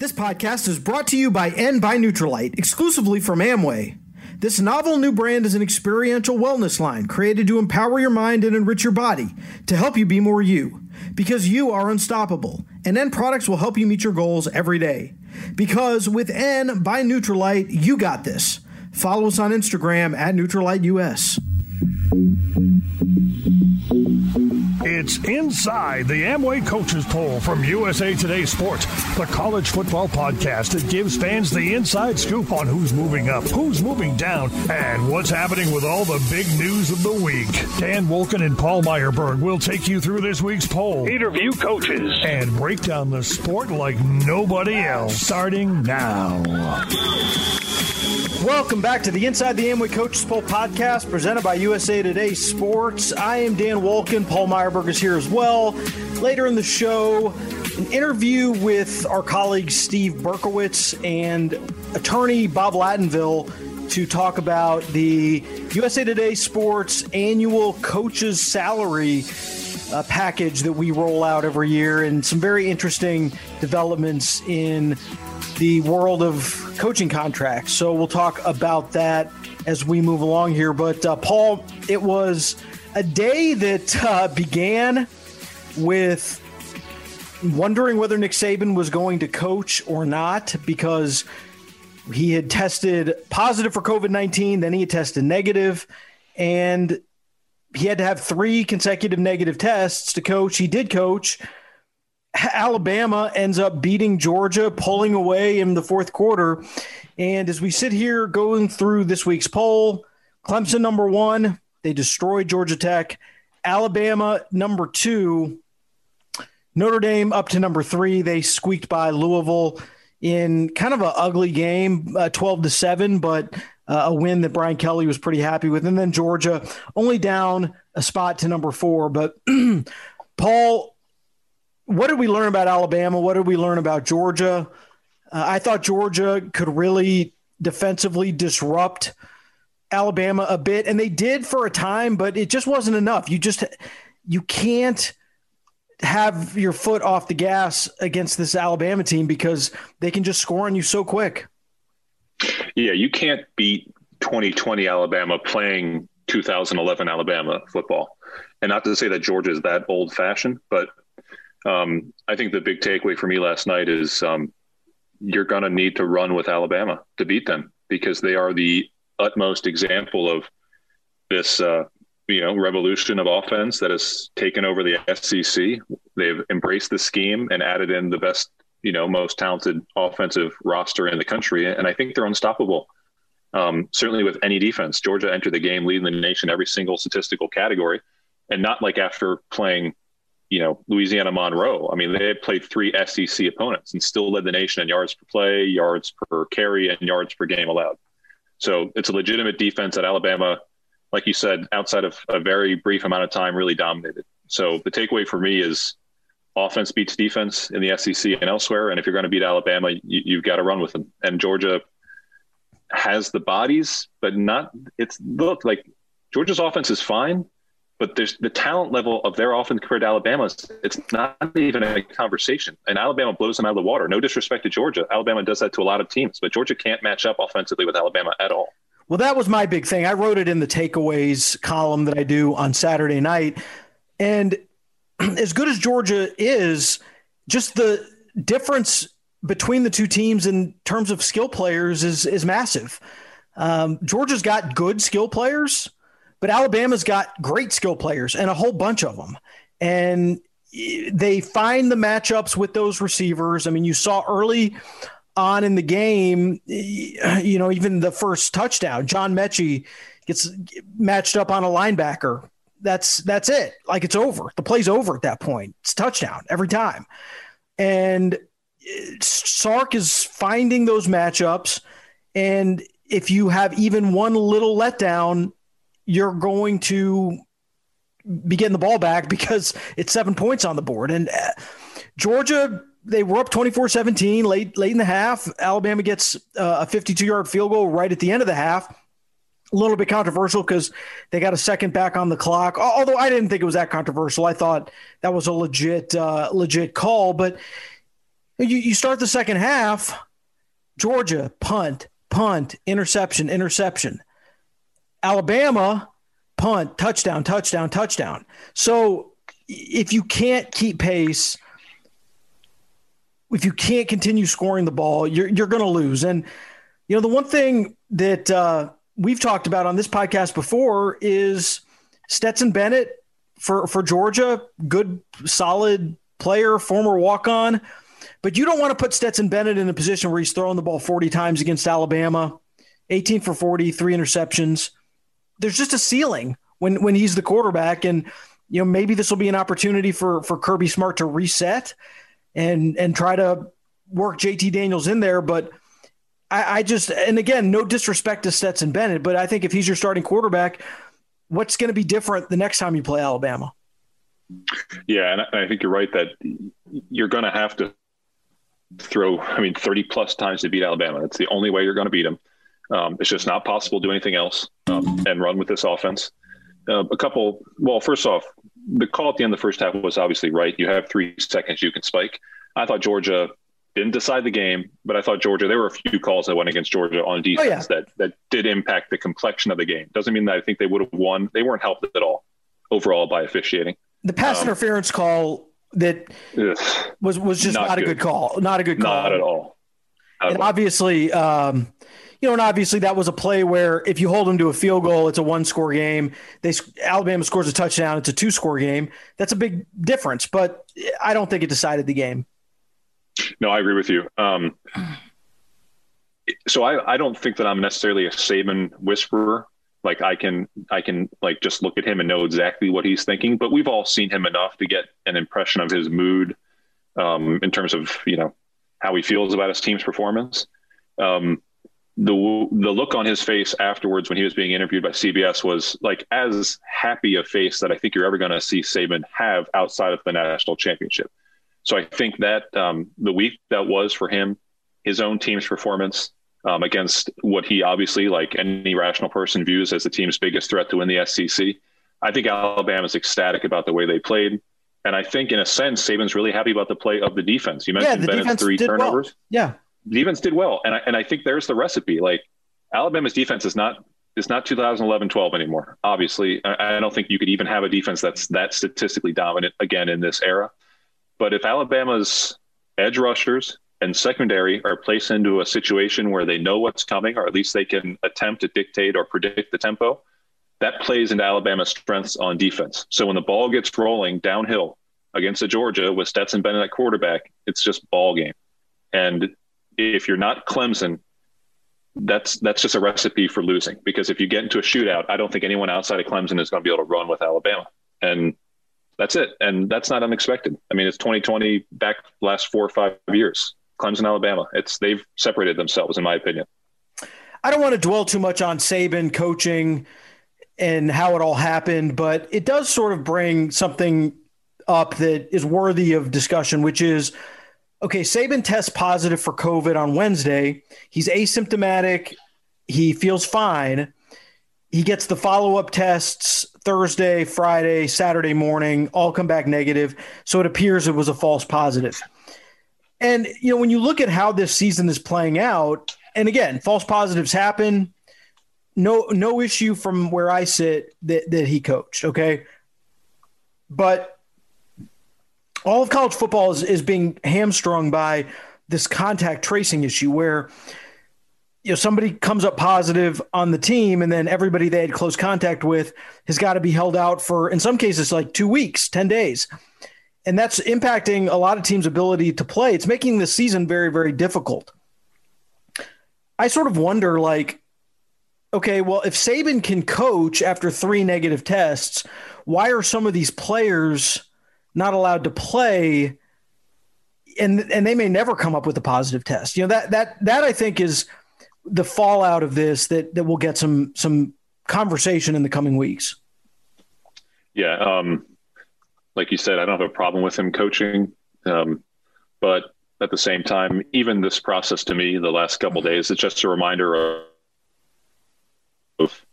This podcast is brought to you by N by Nutrilite, exclusively from Amway. This novel new brand is an experiential wellness line created to empower your mind and enrich your body to help you be more you. Because you are unstoppable, and N products will help you meet your goals every day. Because with N by Nutrilite, you got this. Follow us on Instagram at NutriliteUS. It's Inside the Amway Coaches Poll from USA Today Sports, the college football podcast that gives fans the inside scoop on who's moving up, who's moving down, and what's happening with all the big news of the week. Dan Wolken and Paul Myerberg will take you through this week's poll, interview coaches, and break down the sport like nobody else. Starting now. Welcome back to the Inside the Amway Coaches Poll podcast presented by USA Today Sports. I am Dan Wolken. Paul Myerberg is here as well. Later in the show, an interview with our colleague Steve Berkowitz and attorney Bob Lattinville to talk about the USA Today Sports annual coaches salary uh, package that we roll out every year and some very interesting developments in the world of coaching contracts. So we'll talk about that as we move along here. But uh, Paul, it was a day that uh, began with wondering whether Nick Saban was going to coach or not because he had tested positive for COVID 19, then he had tested negative, and he had to have three consecutive negative tests to coach. He did coach. Alabama ends up beating Georgia, pulling away in the fourth quarter. And as we sit here going through this week's poll, Clemson number one, they destroyed Georgia Tech. Alabama number two, Notre Dame up to number three. They squeaked by Louisville in kind of an ugly game, uh, 12 to 7, but uh, a win that Brian Kelly was pretty happy with. And then Georgia only down a spot to number four. But Paul, what did we learn about Alabama? What did we learn about Georgia? Uh, I thought Georgia could really defensively disrupt Alabama a bit, and they did for a time, but it just wasn't enough. You just you can't have your foot off the gas against this Alabama team because they can just score on you so quick. Yeah, you can't beat 2020 Alabama playing 2011 Alabama football. And not to say that Georgia is that old fashioned, but um, I think the big takeaway for me last night is um, you're going to need to run with Alabama to beat them because they are the utmost example of this, uh, you know, revolution of offense that has taken over the SEC. They've embraced the scheme and added in the best, you know, most talented offensive roster in the country, and I think they're unstoppable. Um, certainly, with any defense, Georgia entered the game leading the nation every single statistical category, and not like after playing you know, Louisiana Monroe. I mean, they played three SEC opponents and still led the nation in yards per play, yards per carry, and yards per game allowed. So it's a legitimate defense that Alabama, like you said, outside of a very brief amount of time, really dominated. So the takeaway for me is offense beats defense in the SEC and elsewhere. And if you're going to beat Alabama, you, have got to run with them. And Georgia has the bodies, but not. It's look like Georgia's offense is fine, but there's the talent level of their offense compared to Alabama's. It's not even a conversation. And Alabama blows them out of the water. No disrespect to Georgia. Alabama does that to a lot of teams, but Georgia can't match up offensively with Alabama at all. Well, that was my big thing. I wrote it in the takeaways column that I do on Saturday night. And as good as Georgia is, just the difference between the two teams in terms of skill players is is massive. Um, Georgia's got good skill players but Alabama's got great skill players and a whole bunch of them. And they find the matchups with those receivers. I mean, you saw early on in the game, you know, even the first touchdown, John Metchie gets matched up on a linebacker. That's that's it. Like it's over. The play's over at that point. It's touchdown every time. And Sark is finding those matchups. And if you have even one little letdown, you're going to be getting the ball back because it's seven points on the board. And uh, Georgia, they were up 24 17 late, late in the half. Alabama gets uh, a 52 yard field goal right at the end of the half. A little bit controversial because they got a second back on the clock. Although I didn't think it was that controversial, I thought that was a legit, uh, legit call. But you, you start the second half, Georgia punt, punt, interception, interception. Alabama punt, touchdown, touchdown, touchdown. So if you can't keep pace, if you can't continue scoring the ball, you're you're going to lose. And you know the one thing that uh, we've talked about on this podcast before is Stetson Bennett for for Georgia, good, solid player, former walk on. But you don't want to put Stetson Bennett in a position where he's throwing the ball 40 times against Alabama, 18 for 40, three interceptions. There's just a ceiling when when he's the quarterback, and you know maybe this will be an opportunity for for Kirby Smart to reset and and try to work JT Daniels in there. But I, I just and again, no disrespect to Stetson Bennett, but I think if he's your starting quarterback, what's going to be different the next time you play Alabama? Yeah, and I think you're right that you're going to have to throw, I mean, 30 plus times to beat Alabama. That's the only way you're going to beat them. Um, it's just not possible to do anything else um, and run with this offense. Uh, a couple, well, first off, the call at the end of the first half was obviously right. You have three seconds, you can spike. I thought Georgia didn't decide the game, but I thought Georgia, there were a few calls that went against Georgia on defense oh, yeah. that, that did impact the complexion of the game. Doesn't mean that I think they would have won. They weren't helped at all overall by officiating. The pass um, interference call that was was just not, not a good. call. Not a good call. Not at all. Not and obviously, um, you know, and obviously that was a play where if you hold them to a field goal, it's a one score game. They Alabama scores a touchdown, it's a two score game. That's a big difference, but I don't think it decided the game. No, I agree with you. Um, so I, I don't think that I'm necessarily a Saban whisperer like I can I can like just look at him and know exactly what he's thinking. But we've all seen him enough to get an impression of his mood um, in terms of you know how he feels about his team's performance. Um, the the look on his face afterwards when he was being interviewed by CBS was like as happy a face that I think you're ever going to see Saban have outside of the national championship. So I think that um, the week that was for him, his own team's performance, um, against what he obviously, like any rational person, views as the team's biggest threat to win the SEC. I think Alabama's ecstatic about the way they played. And I think, in a sense, Saban's really happy about the play of the defense. You mentioned yeah, Bennett's three turnovers. Well. Yeah. defense did well. And I, and I think there's the recipe. Like, Alabama's defense is not is not 2011 12 anymore. Obviously, I, I don't think you could even have a defense that's that statistically dominant again in this era. But if Alabama's edge rushers and secondary are placed into a situation where they know what's coming, or at least they can attempt to dictate or predict the tempo, that plays into Alabama's strengths on defense. So when the ball gets rolling downhill against the Georgia with Stetson Bennett at quarterback, it's just ball game. And if you're not Clemson, that's that's just a recipe for losing. Because if you get into a shootout, I don't think anyone outside of Clemson is going to be able to run with Alabama. And that's it. And that's not unexpected. I mean, it's 2020 back last four or five years. Clemson, Alabama. It's they've separated themselves, in my opinion. I don't want to dwell too much on Saban coaching and how it all happened, but it does sort of bring something up that is worthy of discussion, which is okay, Saban tests positive for COVID on Wednesday. He's asymptomatic. He feels fine. He gets the follow up tests Thursday, Friday, Saturday morning, all come back negative. So it appears it was a false positive. And you know, when you look at how this season is playing out, and again, false positives happen. No, no issue from where I sit that, that he coached. Okay. But all of college football is, is being hamstrung by this contact tracing issue where you know somebody comes up positive on the team and then everybody they had close contact with has got to be held out for in some cases like two weeks 10 days and that's impacting a lot of teams' ability to play. It's making the season very, very difficult. I sort of wonder, like, okay, well, if Saban can coach after three negative tests, why are some of these players not allowed to play and and they may never come up with a positive test. You know that that that I think is the fallout of this that that will get some some conversation in the coming weeks. Yeah, um, like you said, I don't have a problem with him coaching, um, but at the same time, even this process to me, the last couple days, it's just a reminder of, of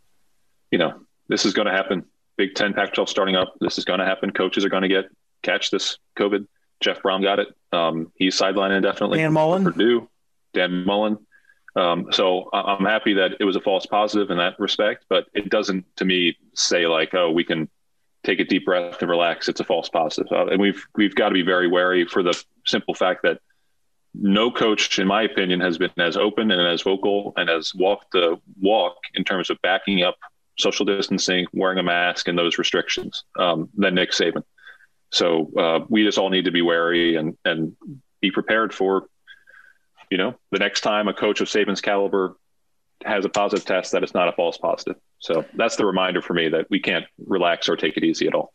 you know, this is going to happen. Big Ten, Pac-12 starting up. This is going to happen. Coaches are going to get catch this COVID. Jeff Brohm got it. Um, he's sidelined indefinitely. Dan Mullen, Purdue, Dan Mullen. Um, so I'm happy that it was a false positive in that respect, but it doesn't to me say like, oh, we can take a deep breath and relax. It's a false positive, uh, and we've we've got to be very wary for the simple fact that no coach, in my opinion, has been as open and as vocal and as walked the walk in terms of backing up social distancing, wearing a mask, and those restrictions um, than Nick Saban. So uh, we just all need to be wary and and be prepared for, you know, the next time a coach of Saban's caliber has a positive test, that it's not a false positive. So that's the reminder for me that we can't relax or take it easy at all.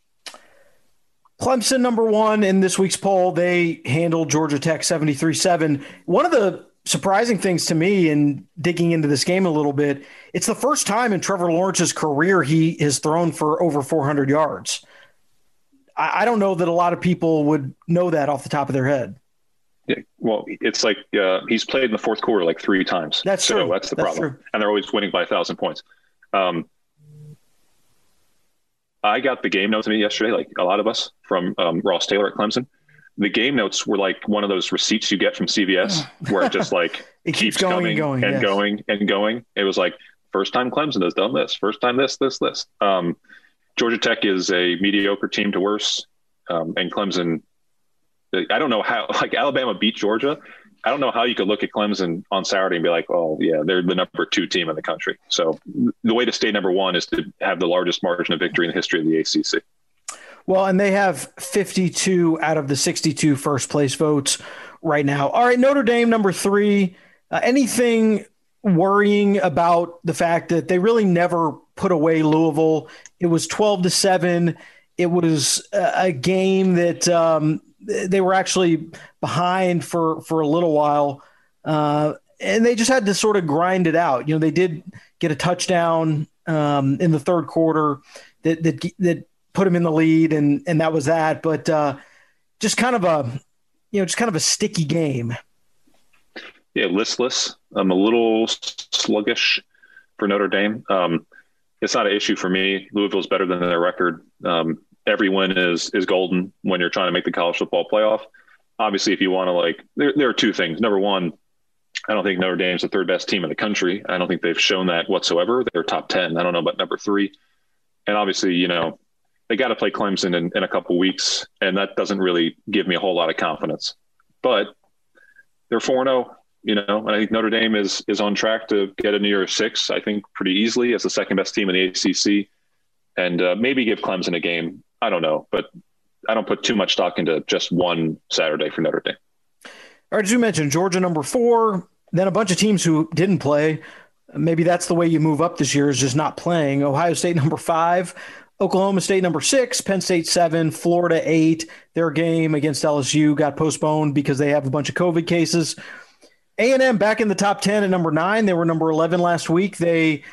Clemson, number one in this week's poll, they handled Georgia Tech 73 7. One of the surprising things to me in digging into this game a little bit, it's the first time in Trevor Lawrence's career he has thrown for over 400 yards. I, I don't know that a lot of people would know that off the top of their head. Yeah, well, it's like uh, he's played in the fourth quarter like three times. That's so true. That's the that's problem, true. and they're always winning by a thousand points. Um, I got the game notes to me yesterday, like a lot of us from um, Ross Taylor at Clemson. The game notes were like one of those receipts you get from CVS, where it just like It keeps keeps going and going, and yes. going and going. It was like first time Clemson has done this, first time this, this, this. Um, Georgia Tech is a mediocre team to worse, um, and Clemson. I don't know how. Like Alabama beat Georgia. I don't know how you could look at Clemson on Saturday and be like, "Oh, yeah, they're the number two team in the country." So the way to stay number one is to have the largest margin of victory in the history of the ACC. Well, and they have 52 out of the 62 first place votes right now. All right, Notre Dame, number three. Uh, anything worrying about the fact that they really never put away Louisville? It was 12 to 7. It was a game that um, they were actually behind for, for a little while. Uh, and they just had to sort of grind it out. You know, they did get a touchdown um, in the third quarter that, that, that put him in the lead, and and that was that. But uh, just kind of a you know just kind of a sticky game. Yeah, listless. I'm a little sluggish for Notre Dame. Um, it's not an issue for me. Louisville's better than their record. Um, every win is is golden when you're trying to make the college football playoff. Obviously, if you want to like, there, there are two things. Number one, I don't think Notre Dame's the third best team in the country. I don't think they've shown that whatsoever. They're top ten. I don't know about number three. And obviously, you know, they got to play Clemson in, in a couple weeks, and that doesn't really give me a whole lot of confidence. But they're four zero, you know, and I think Notre Dame is is on track to get a New Year's six. I think pretty easily as the second best team in the ACC, and uh, maybe give Clemson a game. I don't know, but I don't put too much stock into just one Saturday for Notre Dame. All right, as you mentioned, Georgia number four, then a bunch of teams who didn't play. Maybe that's the way you move up this year is just not playing. Ohio State number five, Oklahoma State number six, Penn State seven, Florida eight. Their game against LSU got postponed because they have a bunch of COVID cases. A&M back in the top 10 at number nine. They were number 11 last week. They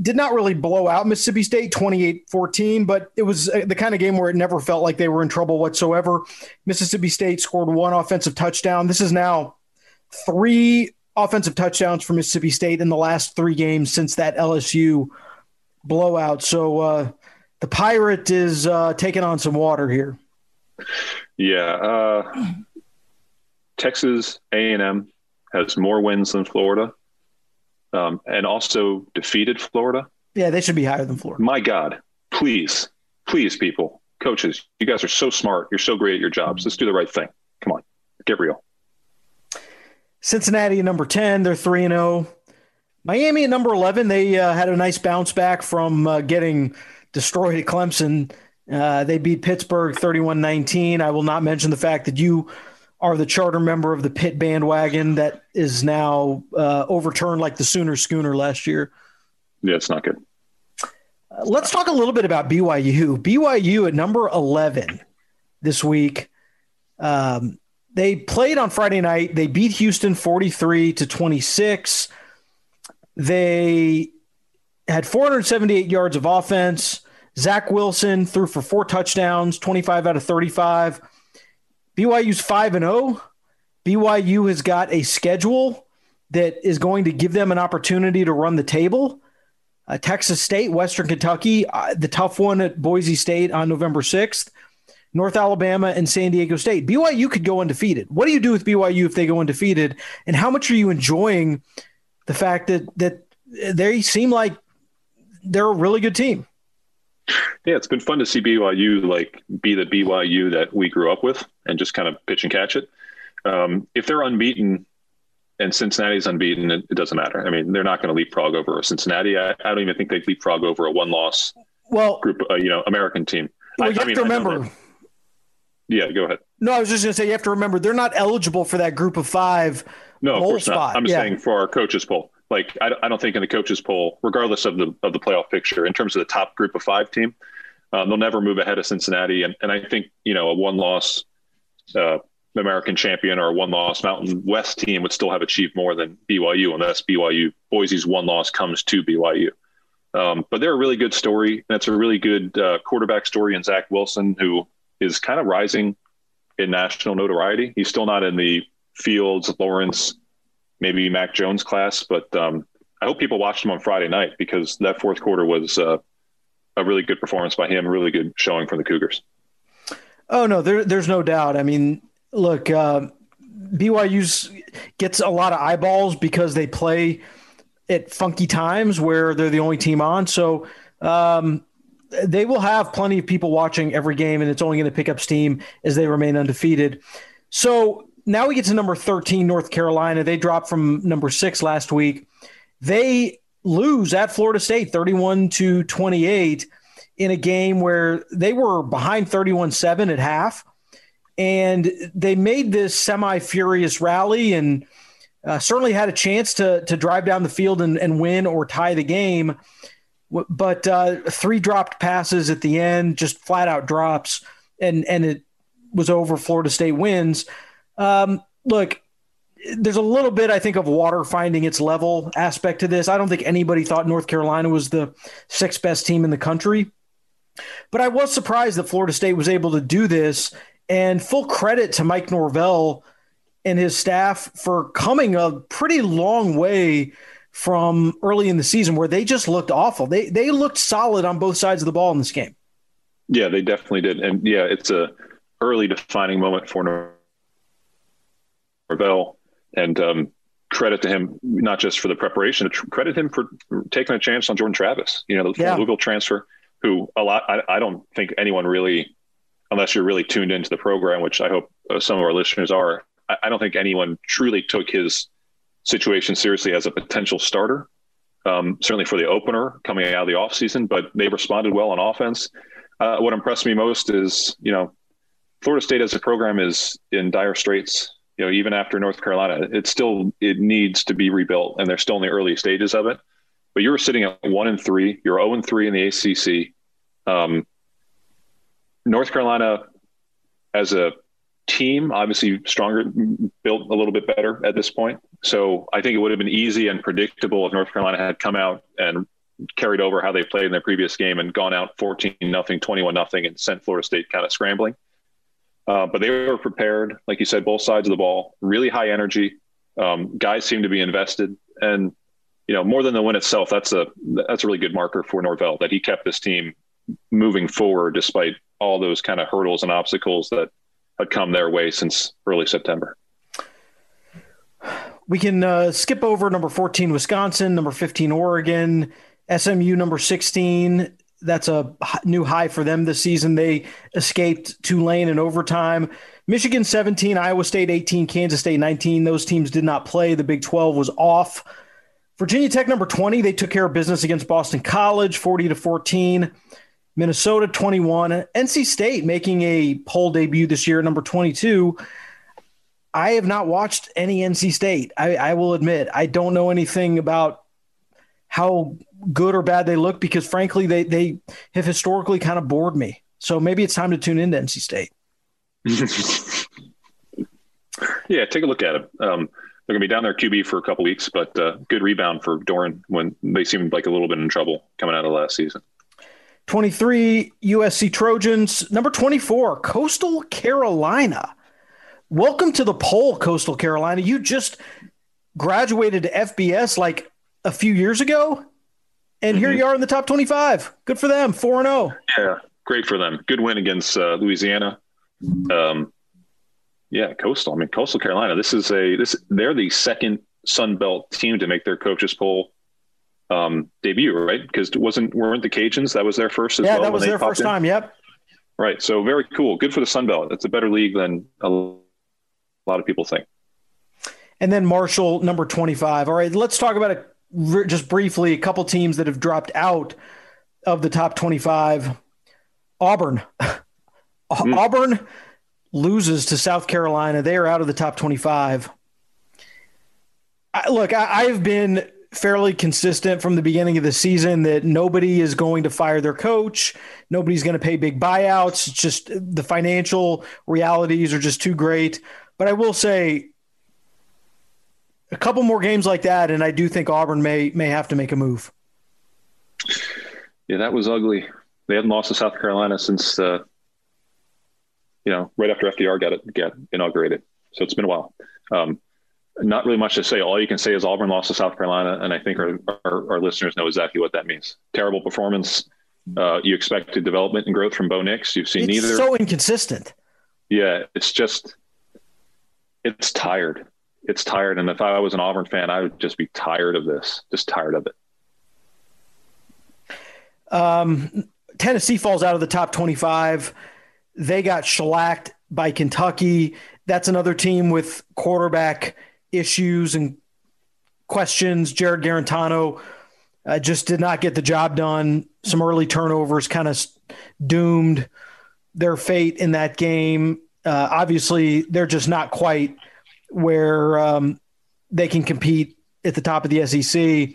did not really blow out Mississippi State 28-14, but it was uh, the kind of game where it never felt like they were in trouble whatsoever. Mississippi State scored one offensive touchdown. This is now three offensive touchdowns for Mississippi State in the last three games since that LSU blowout. So uh, the Pirate is uh, taking on some water here. Yeah, uh, Texas A&M has more wins than Florida, um, and also defeated Florida. Yeah, they should be higher than Florida. My God, please, please, people, coaches, you guys are so smart. You're so great at your jobs. Let's do the right thing. Come on, get real. Cincinnati at number 10, they're 3 and 0. Miami at number 11, they uh, had a nice bounce back from uh, getting destroyed at Clemson. Uh, they beat Pittsburgh 31 19. I will not mention the fact that you are the charter member of the Pitt bandwagon that is now uh, overturned like the Sooner Schooner last year. Yeah, it's not good. Uh, let's talk a little bit about BYU. BYU at number 11 this week. Um, they played on Friday night. They beat Houston 43 to 26. They had 478 yards of offense. Zach Wilson threw for four touchdowns, 25 out of 35. BYU's 5 and 0. BYU has got a schedule that is going to give them an opportunity to run the table. Uh, Texas State, Western Kentucky, uh, the tough one at Boise State on November 6th, North Alabama, and San Diego State. BYU could go undefeated. What do you do with BYU if they go undefeated? And how much are you enjoying the fact that that they seem like they're a really good team? Yeah, it's been fun to see BYU like be the BYU that we grew up with and just kind of pitch and catch it. Um, if they're unbeaten and Cincinnati's unbeaten, it, it doesn't matter. I mean, they're not going to leapfrog over Cincinnati. I, I, don't even think they'd leapfrog over a one-loss well group, uh, you know, American team. Well, I, you have mean, to remember. Yeah, go ahead. No, I was just going to say you have to remember they're not eligible for that group of five. No, of course spot. not. I'm just yeah. saying for our coaches poll. Like, I, I don't think in the coaches poll, regardless of the of the playoff picture, in terms of the top group of five team, um, they'll never move ahead of Cincinnati. And and I think you know a one loss uh, American champion or a one loss Mountain West team would still have achieved more than BYU, unless BYU Boise's one loss comes to BYU. Um, but they're a really good story. That's a really good uh, quarterback story in Zach Wilson, who is kind of rising in national notoriety. He's still not in the Fields, Lawrence, maybe Mac Jones class, but um, I hope people watched him on Friday night because that fourth quarter was uh, a really good performance by him, really good showing from the Cougars. Oh no, there, there's no doubt. I mean, look, uh, BYU's gets a lot of eyeballs because they play at funky times where they're the only team on. So um, they will have plenty of people watching every game, and it's only going to pick up steam as they remain undefeated. So now we get to number 13, North Carolina. They dropped from number six last week. They lose at Florida State 31 to 28 in a game where they were behind 31 7 at half. And they made this semi furious rally and uh, certainly had a chance to, to drive down the field and, and win or tie the game. But uh, three dropped passes at the end, just flat out drops, and, and it was over. Florida State wins. Um, look, there's a little bit, I think, of water finding its level aspect to this. I don't think anybody thought North Carolina was the sixth best team in the country. But I was surprised that Florida State was able to do this. And full credit to Mike Norvell and his staff for coming a pretty long way from early in the season where they just looked awful. They they looked solid on both sides of the ball in this game. Yeah, they definitely did. And yeah, it's a early defining moment for Norvell. And um, credit to him, not just for the preparation, credit him for taking a chance on Jordan Travis, you know, the yeah. Louisville transfer, who a lot, I, I, don't think anyone really, unless you're really tuned into the program, which I hope uh, some of our listeners are, I, I, don't think anyone truly took his situation seriously as a potential starter. Um, certainly for the opener coming out of the offseason, but they responded well on offense. Uh, what impressed me most is, you know, Florida State as a program is in dire straits you know, even after North Carolina, it still it needs to be rebuilt, and they're still in the early stages of it. But you were sitting at one and three. You're zero oh and three in the ACC. Um, North Carolina, as a team, obviously stronger, built a little bit better at this point. So I think it would have been easy and predictable if North Carolina had come out and carried over how they played in their previous game and gone out 14 nothing, 21 nothing, and sent Florida State kind of scrambling. Uh, but they were prepared, like you said, both sides of the ball, really high energy. Um, guys seem to be invested, and you know more than the win itself. That's a that's a really good marker for Norvell that he kept this team moving forward despite all those kind of hurdles and obstacles that had come their way since early September. We can uh, skip over number 14, Wisconsin, number 15, Oregon, SMU, number 16, that's a new high for them this season. They escaped Tulane in overtime. Michigan 17, Iowa State 18, Kansas State 19. Those teams did not play. The Big 12 was off. Virginia Tech number 20, they took care of business against Boston College 40 to 14. Minnesota 21. NC State making a poll debut this year, number 22. I have not watched any NC State. I, I will admit, I don't know anything about how good or bad they look because frankly they they have historically kind of bored me. So maybe it's time to tune into NC State. Yeah, take a look at them. Um, they're going to be down there QB for a couple weeks, but uh, good rebound for Doeren when they seemed like a little bit in trouble coming out of last season. 23 USC Trojans. Number 24, Coastal Carolina. Welcome to the poll, Coastal Carolina. You just graduated to FBS like a few years ago, and mm-hmm. here you are in the top 25. Good for them, 4 0. Yeah, great for them. Good win against uh, Louisiana. Um, yeah, Coastal. I mean, Coastal Carolina. This is a this. They're the second Sun Belt team to make their coaches poll um, debut, right? Because wasn't weren't the Cajuns that was their first? yeah, well Yeah, that was their first in? time. Yep. Right. So very cool. Good for the Sun Belt. It's a better league than a lot of people think. And then Marshall, number twenty-five. All right, let's talk about it just briefly. A couple teams that have dropped out of the top twenty-five. Auburn. Mm. Auburn loses to South Carolina. They are out of the top 25. I, look, I, I've been fairly consistent from the beginning of the season that nobody is going to fire their coach. Nobody's going to pay big buyouts. It's just the financial realities are just too great. But I will say a couple more games like that, and I do think Auburn may may have to make a move. Yeah, that was ugly. They hadn't lost to South Carolina since uh, you know, right after FDR got it got inaugurated. So it's been a while. Um, not really much to say. All you can say is Auburn lost to South Carolina, and I think our, our, our listeners know exactly what that means. Terrible performance. Uh, you expected development and growth from Bo Nix. You've seen it's neither. So inconsistent. Yeah, it's just it's tired. It's tired. And if I was an Auburn fan, I would just be tired of this. Just tired of it. Um, Tennessee falls out of the top twenty-five. They got shellacked by Kentucky. That's another team with quarterback issues and questions. Jarrett Guarantano uh, just did not get the job done. Some early turnovers kind of doomed their fate in that game. Uh, obviously, they're just not quite where um, they can compete at the top of the SEC.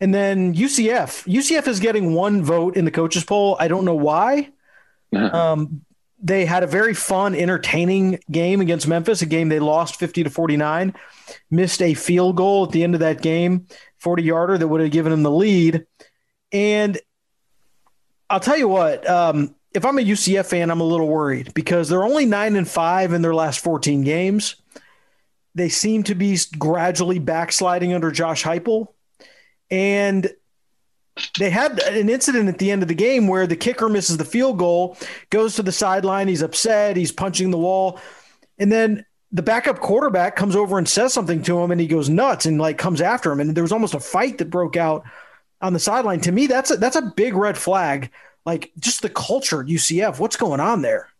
And then UCF. UCF is getting one vote in the coaches poll. I don't know why. Um, they had a very fun, entertaining game against Memphis, a game they lost 50 to 49, missed a field goal at the end of that game, 40 yarder that would have given them the lead. And I'll tell you what, um, if I'm a UCF fan, I'm a little worried because they're only nine and five in their last 14 games. They seem to be gradually backsliding under Josh Heupel. And they had an incident at the end of the game where the kicker misses the field goal, goes to the sideline. He's upset. He's punching the wall. And then the backup quarterback comes over and says something to him and he goes nuts and like comes after him. And there was almost a fight that broke out on the sideline. To me, that's a, that's a big red flag. Like just the culture at UCF. What's going on there?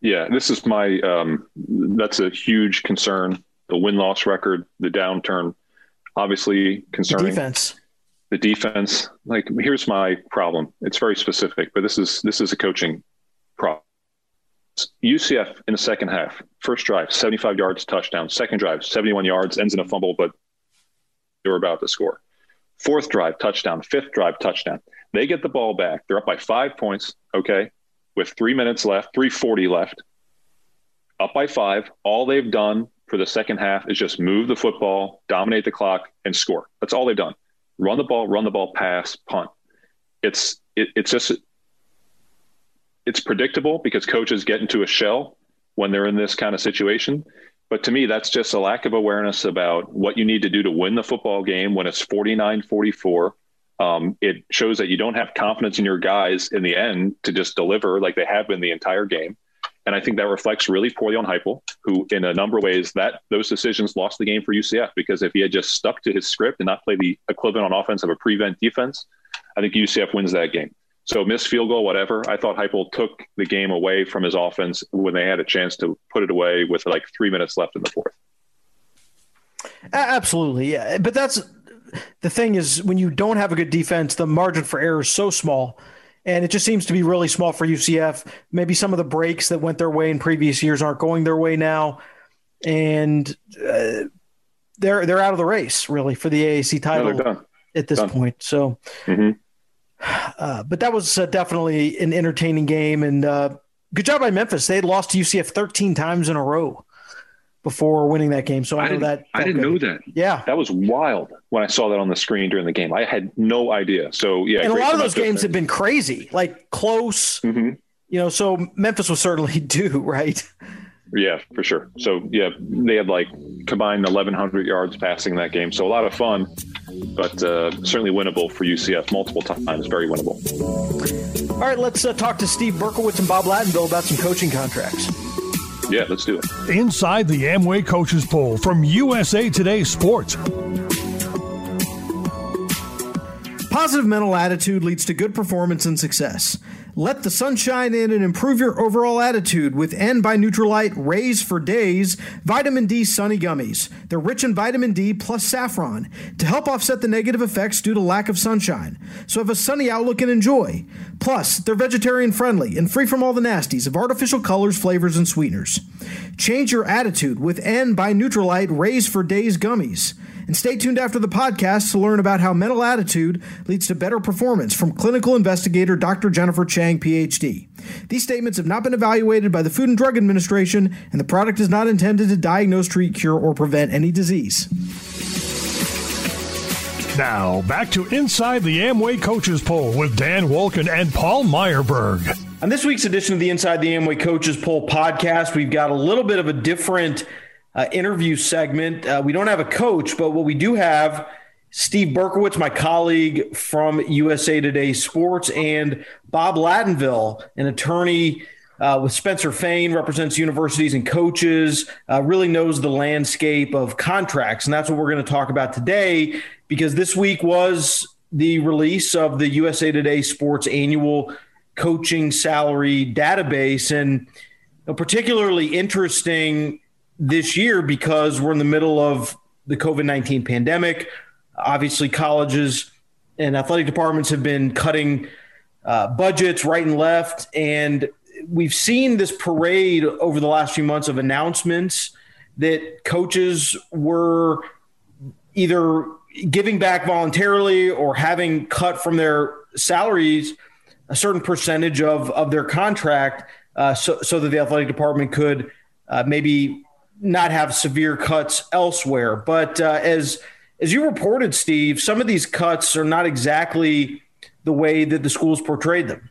Yeah, this is my, um, that's a huge concern. The win loss record, the downturn, obviously concerning. The defense the defense. Like here's my problem. It's very specific, but this is this is a coaching problem. UCF in the second half, first drive, 75 yards, touchdown. Second drive, 71 yards, ends in a fumble, but they were about to score. Fourth drive, touchdown. Fifth drive, touchdown. They get the ball back. They're up by five points, okay, with three minutes left, 340 left. Up by five. All they've done for the second half is just move the football, dominate the clock, and score. That's all they've done run the ball, run the ball, pass, punt. It's it, it's just it's predictable because coaches get into a shell when they're in this kind of situation. But to me, that's just a lack of awareness about what you need to do to win the football game when it's 49 44. Um, it shows that you don't have confidence in your guys in the end to just deliver like they have been the entire game. And I think that reflects really poorly on Heupel, who, in a number of ways, that those decisions lost the game for UCF because if he had just stuck to his script and not play the equivalent on offense of a prevent defense, I think UCF wins that game. So missed field goal, whatever. I thought Heupel took the game away from his offense when they had a chance to put it away with like three minutes left in the fourth. Absolutely, yeah. But that's the thing is when you don't have a good defense, the margin for error is so small and it just seems to be really small for UCF. Maybe some of the breaks that went their way in previous years aren't going their way now, and uh, they're they're out of the race really for the AAC title no, at this done. point. So, mm-hmm. uh, but that was uh, definitely an entertaining game, and uh, good job by Memphis. They had lost to UCF 13 times in a row. Before winning that game. So I, I know that. I didn't good. know that. Yeah, that was wild when I saw that on the screen during the game. I had no idea. So yeah, and a lot of those games have been crazy, like close. Mm-hmm. You know, so Memphis was certainly due, right? Yeah, for sure. So yeah, they had like combined 1,100 yards passing that game. So a lot of fun, but uh, certainly winnable for UCF multiple times. Very winnable. All right, let's uh, talk to Steve Berkowitz and Bob Lattinville about some coaching contracts. Yeah, let's do it. Inside the Amway Coaches Poll from USA Today Sports. Positive mental attitude leads to good performance and success. Let the sunshine in and improve your overall attitude with N by Nutrilite Rays for Days Vitamin D Sunny Gummies. They're rich in vitamin D plus saffron to help offset the negative effects due to lack of sunshine. So have a sunny outlook and enjoy. Plus, they're vegetarian friendly and free from all the nasties of artificial colors, flavors, and sweeteners. Change your attitude with N by Nutrilite Rays for Days Gummies. And stay tuned after the podcast to learn about how mental attitude leads to better performance from clinical investigator Dr. Jennifer Chang, PhD. These statements have not been evaluated by the Food and Drug Administration, and the product is not intended to diagnose, treat, cure, or prevent any disease. Now, back to Inside the Amway Coaches Poll with Dan Wolken and Paul Myerberg. On this week's edition of the Inside the Amway Coaches Poll podcast, we've got a little bit of a different uh, interview segment. Uh, we don't have a coach, but what we do have Steve Berkowitz, my colleague from USA Today Sports, and Bob Lattinville, an attorney uh, with Spencer Fane, represents universities and coaches, uh, really knows the landscape of contracts. And that's what we're going to talk about today because this week was the release of the USA Today Sports annual coaching salary database. And a particularly interesting this year because we're in the middle of the COVID 19 pandemic. Obviously, colleges and athletic departments have been cutting uh, budgets right and left. And we've seen this parade over the last few months of announcements that coaches were either giving back voluntarily or having cut from their salaries a certain percentage of, of their contract uh, so, so that the athletic department could uh, maybe not have severe cuts elsewhere. But uh, as as you reported, Steve, some of these cuts are not exactly the way that the schools portrayed them.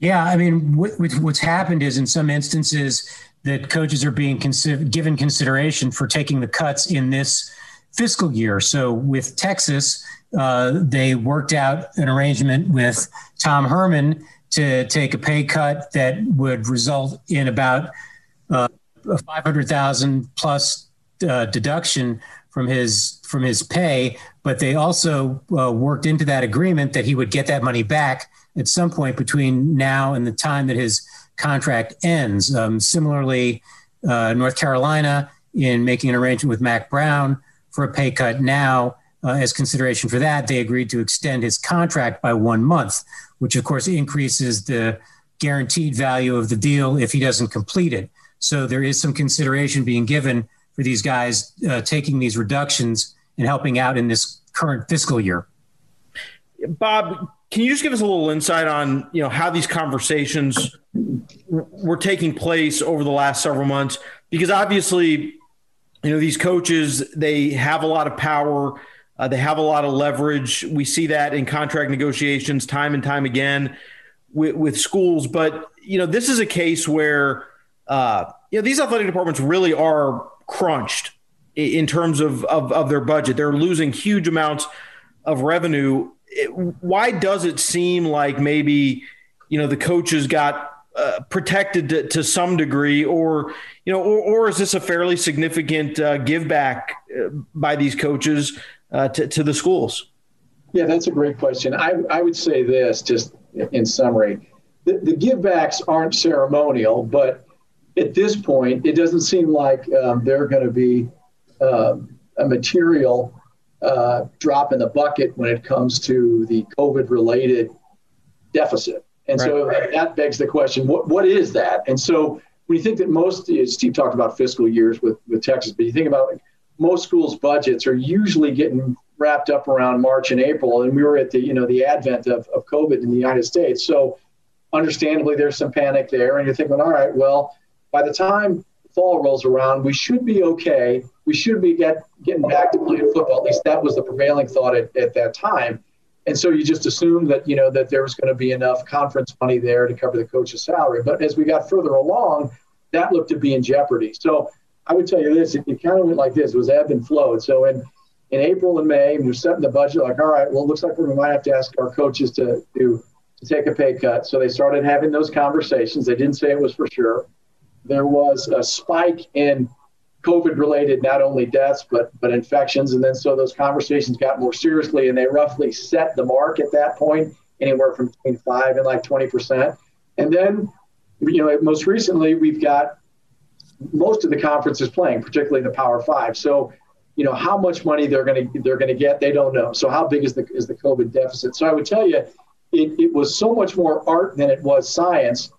Yeah, I mean, what, what's happened is in some instances that coaches are being consider- given consideration for taking the cuts in this fiscal year. So with Texas, uh, they worked out an arrangement with Tom Herman to take a pay cut that would result in about uh, 500,000 plus uh, deduction from his from his pay, but they also uh, worked into that agreement that he would get that money back at some point between now and the time that his contract ends. Um, similarly, uh, North Carolina, in making an arrangement with Mack Brown for a pay cut now, uh, as consideration for that, they agreed to extend his contract by one month, which of course increases the guaranteed value of the deal if he doesn't complete it. So there is some consideration being given for these guys uh, taking these reductions and helping out in this current fiscal year. Bob, can you just give us a little insight on you know how these conversations were taking place over the last several months? Because obviously, you know these coaches they have a lot of power, uh, they have a lot of leverage. We see that in contract negotiations time and time again with, with schools. But you know this is a case where uh, you know, these athletic departments really are crunched in terms of, of, of their budget. They're losing huge amounts of revenue. It, why does it seem like maybe, you know, the coaches got uh, protected to, to, some degree, or you know, or, or is this a fairly significant uh, give back uh, by these coaches uh, to, to the schools? Yeah, that's a great question. I, I would say this just in summary: the, the give backs aren't ceremonial, but at this point, it doesn't seem like um, they're going to be uh, a material uh, drop in the bucket when it comes to the COVID related deficit. And right. so that begs the question what, what is that? And so when you think that most, Steve talked about fiscal years with, with Texas, but you think about like, most schools' budgets are usually getting wrapped up around March and April. And we were at the, you know, the advent of, of COVID in the United States. So understandably, there's some panic there. And you're thinking, all right, well, by the time fall rolls around, we should be okay. We should be get, getting back to playing football. At least that was the prevailing thought at, at that time. And so you just assumed that you know that there was going to be enough conference money there to cover the coach's salary. But as we got further along, that looked to be in jeopardy. So I would tell you this: it, it kind of went like this: it was ebb and flowed. So in in April and May, we are setting the budget. Like, all right, well, it looks like we might have to ask our coaches to to to take a pay cut. So they started having those conversations. They didn't say it was for sure. There was a spike in COVID related not only deaths but but infections, and then so those conversations got more seriously, and they roughly set the mark at that point, anywhere from between five and like twenty percent. And then, you know, most recently we've got most of the conferences playing, particularly the Power Five. So, you know, how much money they're going to they're to get, they don't know. So, how big is the is the COVID deficit? So, I would tell you, it, it was so much more art than it was science.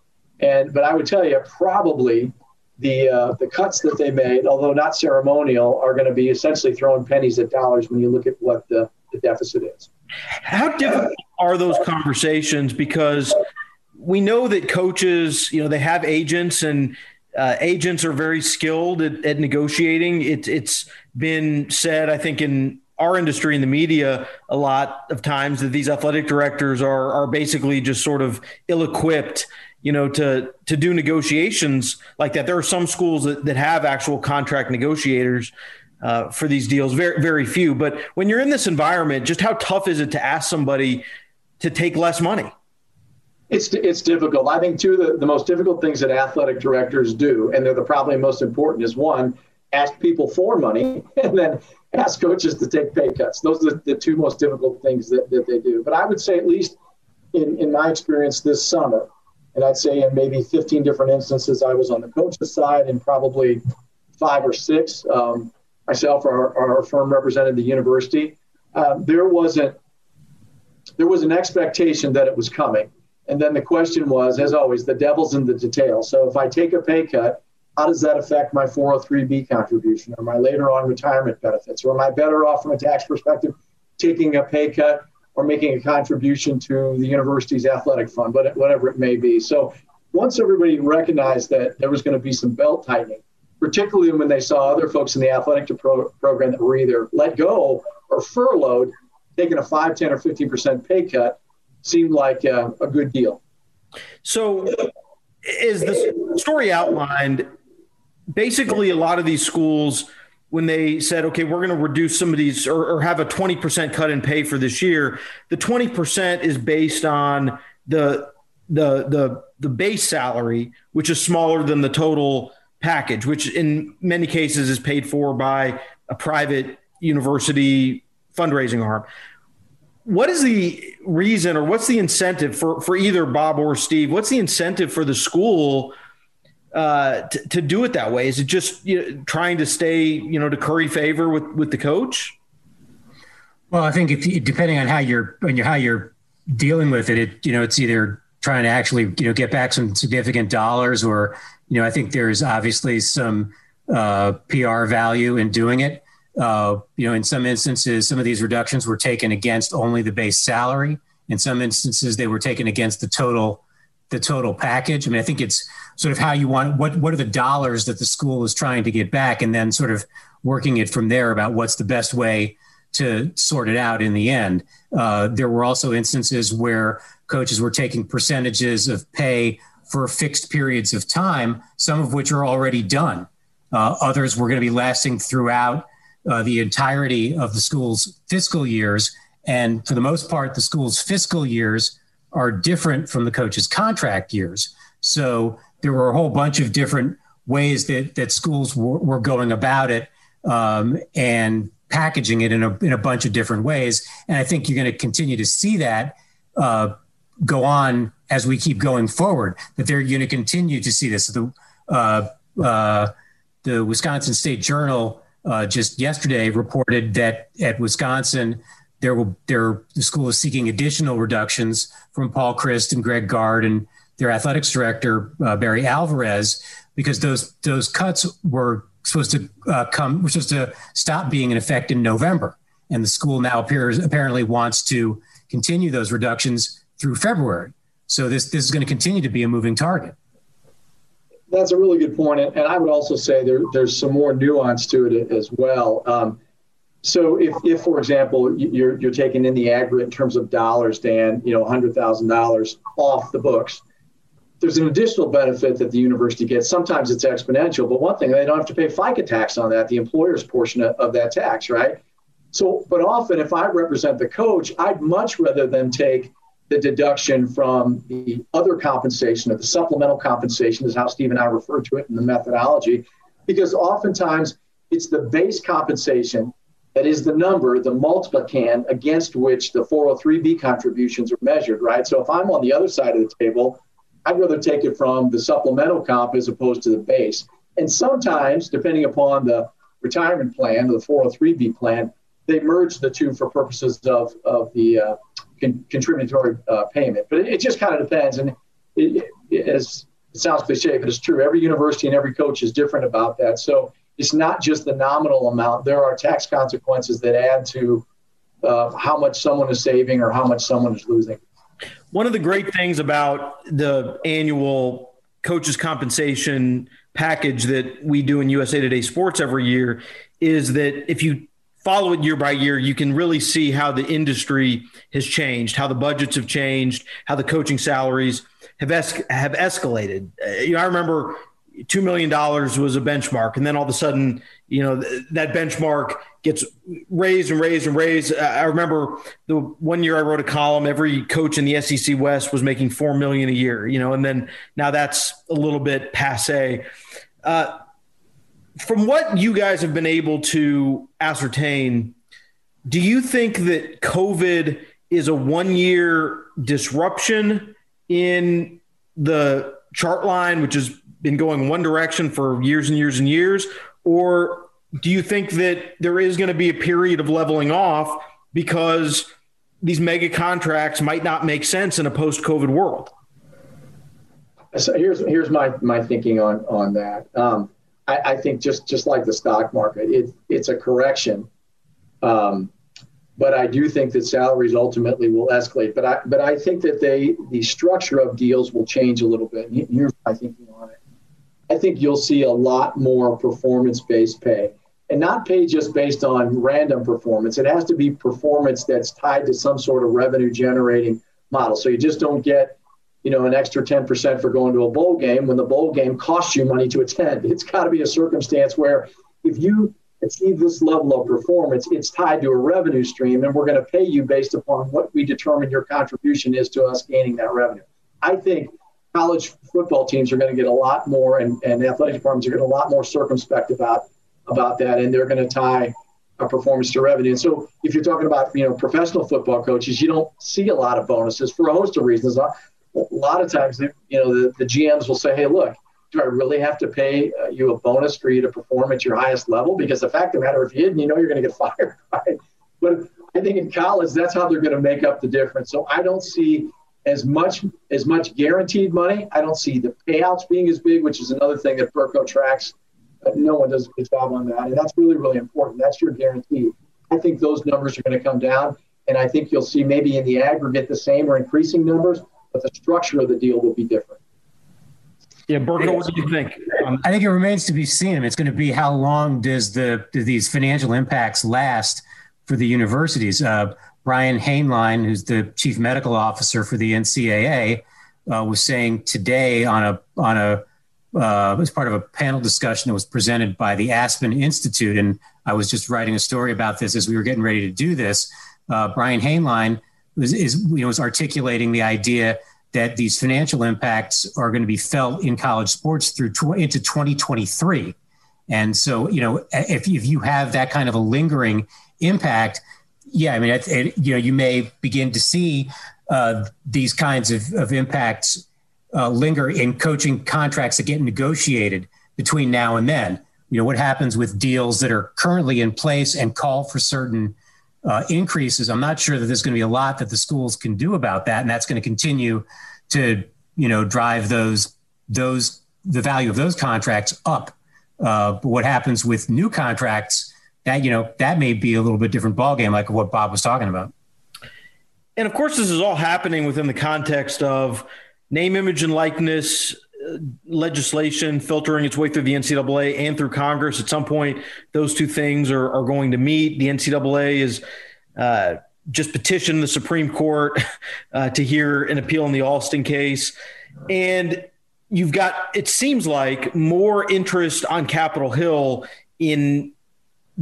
And but I would tell you, probably the uh, the cuts that they made, although not ceremonial, are going to be essentially throwing pennies at dollars when you look at what the, the deficit is. How difficult are those conversations? Because we know that coaches, you know, they have agents and uh, agents are very skilled at, at negotiating. It, it's been said, I think, in our industry in the media a lot of times that these athletic directors are are basically just sort of ill-equipped you know, to to do negotiations like that. There are some schools that, that have actual contract negotiators uh, for these deals. Very very few. But when you're in this environment, just how tough is it to ask somebody to take less money? It's it's difficult. I think two of the, the most difficult things that athletic directors do, and they're the probably most important, is one, ask people for money, and then ask coaches to take pay cuts. Those are the, the two most difficult things that, that they do. But I would say, at least in, in my experience this summer, and I'd say in maybe 15 different instances, I was on the coach's side, and probably five or six, um, myself or our, our, firm represented the university. Um, there wasn't there was an expectation that it was coming, and then the question was, as always, the devil's in the details. So if I take a pay cut, how does that affect my 403b contribution or my later on retirement benefits? Or am I better off from a tax perspective taking a pay cut or making a contribution to the university's athletic fund, but whatever it may be. So once everybody recognized that there was going to be some belt tightening, particularly when they saw other folks in the athletic pro- program that were either let go or furloughed, taking a 5, 10, or 15% pay cut seemed like a, a good deal. So is the story outlined basically a lot of these schools – when they said, okay, we're going to reduce some of these or, or, have a 20% cut in pay for this year, the 20% is based on the, the, the, the base salary, which is smaller than the total package, which in many cases is paid for by a private university fundraising arm. What is the reason or what's the incentive for, for either Bob or Steve? What's the incentive for the school uh, to, to do it that way? Is it just you know, trying to stay, you know, to curry favor with with the coach? Well, I think if depending on how you're how you're dealing with it, it you know, it's either trying to actually you know get back some significant dollars, or you know, I think there's obviously some uh, PR value in doing it. Uh, you know, in some instances, some of these reductions were taken against only the base salary. In some instances, they were taken against the total the total package. I mean, I think it's sort of how you want what what are the dollars that the school is trying to get back, and then sort of working it from there about what's the best way to sort it out in the end. Uh, there were also instances where coaches were taking percentages of pay for fixed periods of time, some of which are already done. Uh, others were going to be lasting throughout uh, the entirety of the school's fiscal years. And for the most part, the school's fiscal years are different from the coach's contract years. So there were a whole bunch of different ways that that schools were, were going about it um, and packaging it in a in a bunch of different ways. And I think you're going to continue to see that uh, go on as we keep going forward. That they're going to continue to see this. The uh, uh, the Wisconsin State Journal uh, just yesterday reported that at Wisconsin there will there the school is seeking additional reductions from Paul Chryst and Greg Gard and their athletics director uh, Barry Alvarez because those those cuts were supposed to uh, come were supposed to stop being in effect in November and the school now appears apparently wants to continue those reductions through February. So this this is going to continue to be a moving target. That's a really good point, and I would also say there, there's some more nuance to it as well. Um, so, if, if for example you're you're taking in the aggregate in terms of dollars, Dan, you know, hundred thousand dollars off the books, there's an additional benefit that the university gets. Sometimes it's exponential, but one thing they don't have to pay FICA tax on that, the employer's portion of, of that tax, right? So, but often if I represent the coach, I'd much rather them take the deduction from the other compensation or the supplemental compensation is how Steve and I refer to it in the methodology, because oftentimes it's the base compensation that is the number, the multiplicand against which the 403b contributions are measured, right? So if I'm on the other side of the table, I'd rather take it from the supplemental comp as opposed to the base. And sometimes, depending upon the retirement plan, the 403b plan, they merge the two for purposes of, of the uh, con- contributory uh, payment. But it, it just kind of depends. And it, it, as it sounds cliche, but it's true. Every university and every coach is different about that. So it's not just the nominal amount. There are tax consequences that add to uh, how much someone is saving or how much someone is losing. One of the great things about the annual coaches compensation package that we do in USA Today Sports every year is that if you follow it year by year, you can really see how the industry has changed, how the budgets have changed, how the coaching salaries have es- have escalated. You know, I remember two million dollars was a benchmark, and then all of a sudden, you know, th- that benchmark gets raised and raised and raised. I remember the one year I wrote a column. Every coach in the SEC West was making four million a year, you know, and then now that's a little bit passe. Uh, from what you guys have been able to ascertain, do you think that COVID is a one year disruption in the chart line, which has been going one direction for years and years and years? Or do you think that there is going to be a period of leveling off because these mega contracts might not make sense in a post COVID world? So here's here's my my thinking on on that. Um, I, I, think just just like the stock market, it, it's a correction. Um, but I do think that salaries ultimately will escalate. But I but I think that they the structure of deals will change a little bit. Here's my thinking on it. I think you'll see a lot more performance based pay. And not pay just based on random performance. It has to be performance that's tied to some sort of revenue generating model. So you just don't get you know, an extra 10% for going to a bowl game when the bowl game costs you money to attend. It's got to be a circumstance where if you achieve this level of performance, it's tied to a revenue stream, and we're going to pay you based upon what we determine your contribution is to us gaining that revenue. I think college football teams are going to get a lot more, and, and athletic departments are getting a lot more circumspect about about that, and they're going to tie a performance to revenue. And so, if you're talking about you know professional football coaches, you don't see a lot of bonuses for a host of reasons a lot of times, you know, the, the GMs will say, hey, look, do I really have to pay uh, you a bonus for you to perform at your highest level? Because the fact of the matter, if you didn't, you know you're going to get fired, right? But I think in college, that's how they're going to make up the difference. So I don't see as much as much guaranteed money. I don't see the payouts being as big, which is another thing that Burko tracks. But no one does a good job on that, and that's really really important. That's your guarantee. I think those numbers are going to come down, and I think you'll see maybe in the aggregate the same or increasing numbers, but the structure of the deal will be different. Yeah, Burko, what do you think? I think it remains to be seen. It's going to be how long does the do these financial impacts last for the universities? Uh, Brian Hainline, who's the chief medical officer for the NCAA, uh, was saying today on a on a uh, as part of a panel discussion that was presented by the Aspen Institute, and I was just writing a story about this as we were getting ready to do this. Uh, Brian Hainline is, is you know was articulating the idea that these financial impacts are going to be felt in college sports through tw- into 2023. And so, you know, if, if you have that kind of a lingering impact, yeah, I mean, it, it, you know, you may begin to see uh, these kinds of, of impacts uh, linger in coaching contracts that get negotiated between now and then. You know, what happens with deals that are currently in place and call for certain uh, increases, I'm not sure that there's going to be a lot that the schools can do about that, and that's going to continue to you know drive those those the value of those contracts up. Uh, but what happens with new contracts? That you know that may be a little bit different ballgame, like what Bob was talking about. And of course, this is all happening within the context of name, image, and likeness legislation filtering its way through the NCAA and through Congress. At some point, those two things are, are going to meet. The NCAA is uh, just petitioned the Supreme Court uh, to hear an appeal in the Alston case. And you've got, it seems like, more interest on Capitol Hill in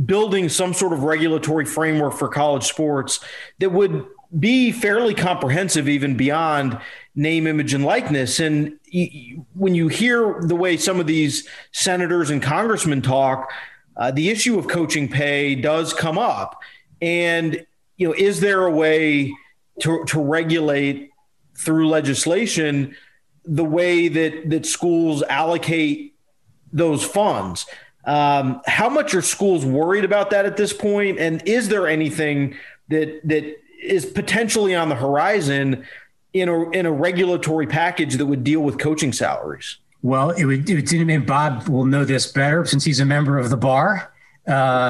building some sort of regulatory framework for college sports that would be fairly comprehensive, even beyond name, image, and likeness. And when you hear the way some of these senators and congressmen talk, uh, the issue of coaching pay does come up. And you know, is there a way to, to regulate through legislation the way that that schools allocate those funds? Um, how much are schools worried about that at this point? And is there anything that that is potentially on the horizon in a in a regulatory package that would deal with coaching salaries? Well, it would. It would and Bob will know this better since he's a member of the bar. Uh,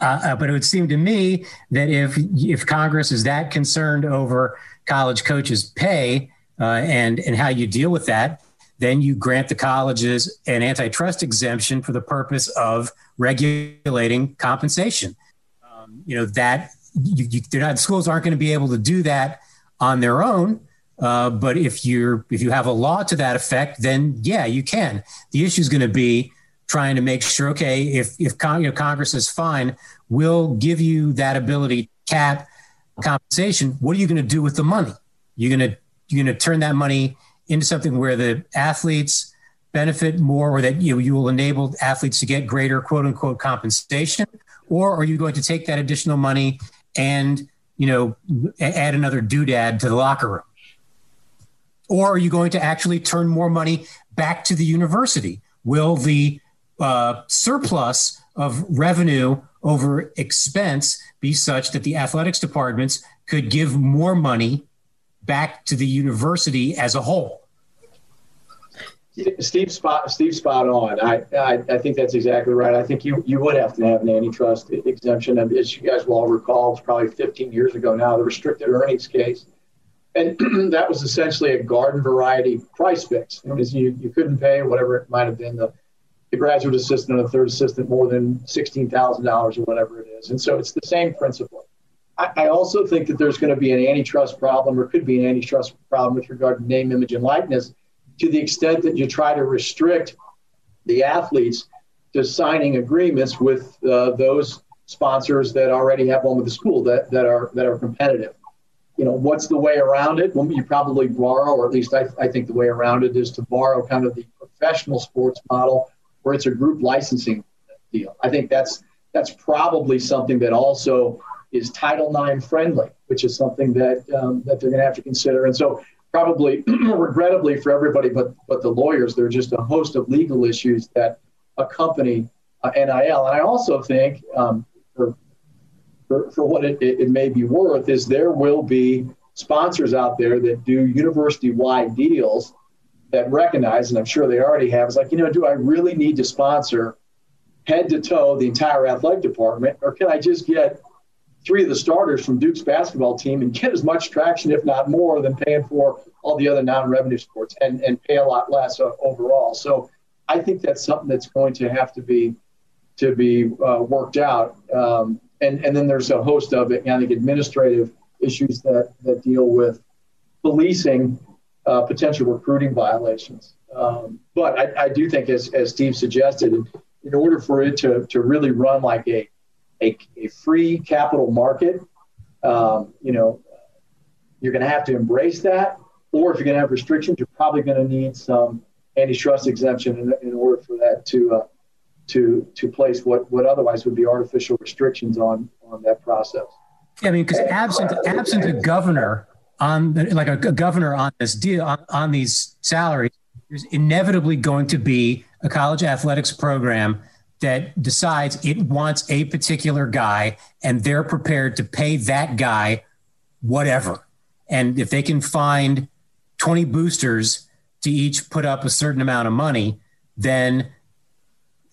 uh, uh, but it would seem to me that if if Congress is that concerned over college coaches' pay uh, and and how you deal with that, then you grant the colleges an antitrust exemption for the purpose of regulating compensation. Um, you know that you, you, they're not schools aren't going to be able to do that on their own. Uh, but if you're if you have a law to that effect, then yeah, you can. The issue is going to be trying to make sure, okay, if if Con- you know, Congress is fine, we'll give you that ability to cap compensation. What are you going to do with the money? You're going to you're going to turn that money into something where the athletes benefit more, or that you you will enable athletes to get greater quote unquote compensation, or are you going to take that additional money and you know add another doodad to the locker room? Or are you going to actually turn more money back to the university? Will the uh, surplus of revenue over expense be such that the athletics departments could give more money back to the university as a whole? Steve spot Steve spot on. I, I, I think that's exactly right. I think you you would have to have an antitrust exemption. And as you guys will all recall, it's probably 15 years ago now, the restricted earnings case. And that was essentially a garden variety price fix. Because you, you couldn't pay whatever it might have been the, the graduate assistant or the third assistant more than $16,000 or whatever it is. And so it's the same principle. I, also think that there's going to be an antitrust problem or could be an antitrust problem with regard to name, image, and likeness to the extent that you try to restrict the athletes to signing agreements with uh, those sponsors that already have one with the school that, that are that are competitive. You know, what's the way around it? Well, you probably borrow, or at least I, I think the way around it is to borrow kind of the professional sports model where it's a group licensing deal. I think that's that's probably something that also is Title IX friendly, which is something that um, that they're going to have to consider. And so probably regrettably for everybody but but the lawyers there are just a host of legal issues that accompany uh, NIL and I also think um, for, for, for what it, it, may be worth is there will be sponsors out there that do university wide deals that recognize and I'm sure they already have is like you know do I really need to sponsor head to toe the entire athletic department or can I just get three of the starters from Duke's basketball team and get as much traction, if not more, than paying for all the other non-revenue sports and, and pay a lot less uh, overall. So I think that's something that's going to have to be to be uh, worked out. Um, and and then there's a host of I think administrative issues that that deal with policing uh, potential recruiting violations. Um, but I, I do think, as as Steve suggested, in order for it to to really run like a a, a free capital market, um, you know, you're going to have to embrace that. Or if you're going to have restrictions, you're probably going to need some antitrust exemption in, in order for that to uh, to to place what what otherwise would be artificial restrictions on on that process. Yeah, I mean, because absent absent a governor on the, like a, a, governor on this deal on, on these salaries, there's inevitably going to be a college athletics program that decides it wants a particular guy and they're prepared to pay that guy whatever. And if they can find 20 boosters to each put up a certain amount of money, then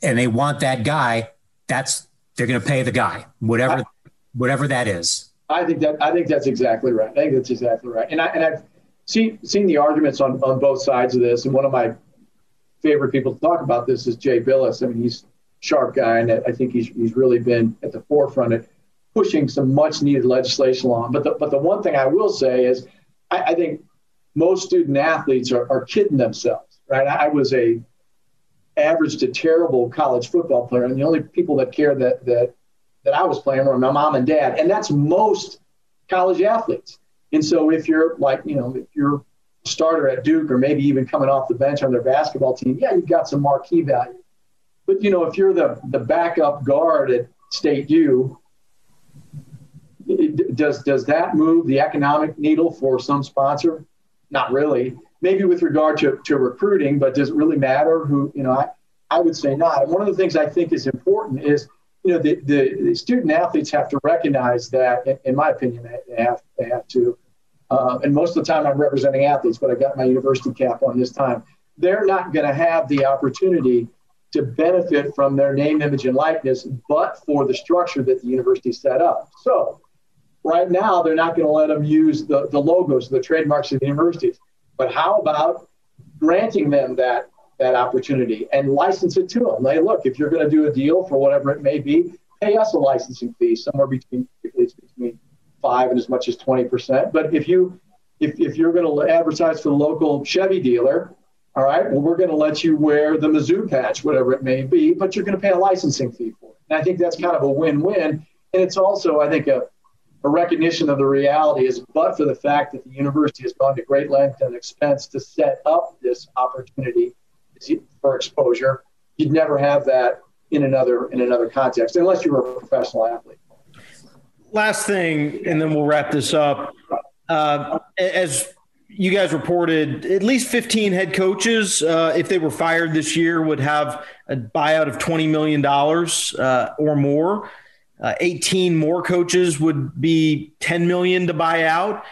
and they want that guy, that's they're going to pay the guy whatever whatever that is. I think that I think that's exactly right. I think that's exactly right. And I and I've seen seen the arguments on on both sides of this. And one of my favorite people to talk about this is Jay Bilas. I mean, he's sharp guy, and I think he's he's really been at the forefront of pushing some much needed legislation along. But the but the one thing I will say is, I, I think most student athletes are, are kidding themselves, right? I, I was a average to terrible college football player, and the only people that care that that that I was playing were my mom and dad, and that's most college athletes. And so if you're like, you know, if you're a starter at Duke or maybe even coming off the bench on their basketball team, yeah, you've got some marquee value. But you know, if you're the the backup guard at State U, does does that move the economic needle for some sponsor? Not really. Maybe with regard to, to recruiting, but does it really matter who, you know, I, I would say not. And one of the things I think is important is you know, the, the, the, student athletes have to recognize that, in my opinion, they have, they have to. Uh, and most of the time I'm representing athletes, but I got my university cap on this time. They're not going to have the opportunity to benefit from their name, image, and likeness, but for the structure that the university set up. So, right now, they're not going to let them use the, the logos, the trademarks of the universities. But how about granting them that that opportunity and license it to them. Hey, look, if you're going to do a deal for whatever it may be, pay us a licensing fee somewhere between between five and as much as twenty percent. But if you if, if you're going to advertise for the local Chevy dealer, all right, well, we're going to let you wear the Mizzou patch, whatever it may be, but you're going to pay a licensing fee for it. And I think that's kind of a win-win. And it's also, I think, a, a recognition of the reality is, but for the fact that the university has gone to great length and expense to set up this opportunity for exposure. You'd never have that in another in another context unless you were a professional athlete. Last thing, and then we'll wrap this up. Uh, as you guys reported, at least 15 head coaches, uh, if they were fired this year, would have a buyout of $20 million uh, or more. Uh, 18 more coaches would be 10 million to buy out.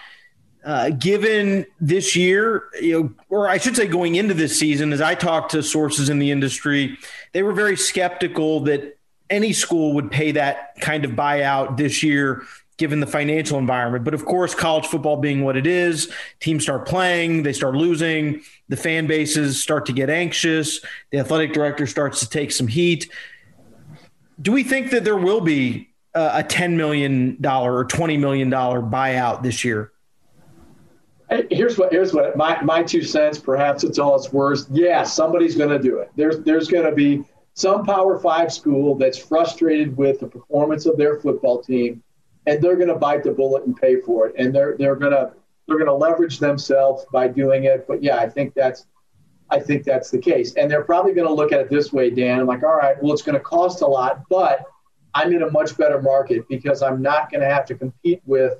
Uh, given this year, you know, or I should say going into this season, as I talked to sources in the industry, they were very skeptical that any school would pay that kind of buyout this year given the financial environment. But of course, college football being what it is, teams start playing, they start losing, the fan bases start to get anxious, the athletic director starts to take some heat. Do we think that there will be a $10 million or $20 million buyout this year? here's what here's what my, my two cents perhaps it's all it's worth yeah somebody's going to do it there's there's going to be some power five school that's frustrated with the performance of their football team and they're going to bite the bullet and pay for it. And they're they're going to they're going to leverage themselves by doing it. But yeah i think that's i think that's the case. And they're probably going to look at it this way dan I'm like all right well it's going to cost a lot but i'm in a much better market because i'm not going to have to compete with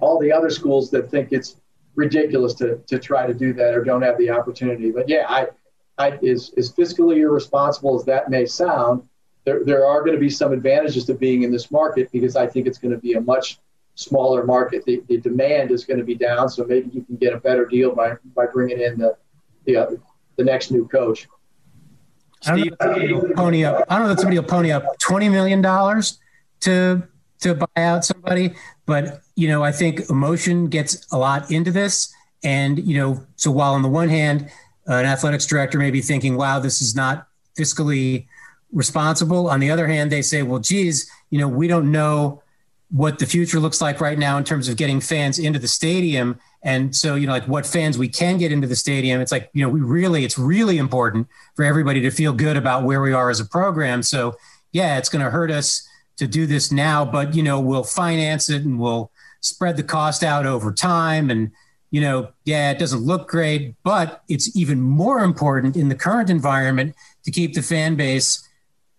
all the other schools that think it's ridiculous to, to try to do that or don't have the opportunity. But yeah, I, I as, as fiscally irresponsible as that may sound, there, there are going to be some advantages to being in this market because I think it's going to be a much smaller market. The, the demand is going to be down, so maybe you can get a better deal by, by bringing in the, the, uh, the next new coach. Steve, pony up. I don't know that somebody will pony up twenty million dollars to to buy out somebody, but you know, I think emotion gets a lot into this. And, you know, so while on the one hand, an athletics director may be thinking, wow, this is not fiscally responsible. On the other hand, they say, well, geez, you know, we don't know what the future looks like right now in terms of getting fans into the stadium. And so, you know, like what fans we can get into the stadium, it's like, you know, we really, it's really important for everybody to feel good about where we are as a program. So, yeah, it's going to hurt us to do this now, but, you know, we'll finance it and we'll, spread the cost out over time and you know yeah it doesn't look great but it's even more important in the current environment to keep the fan base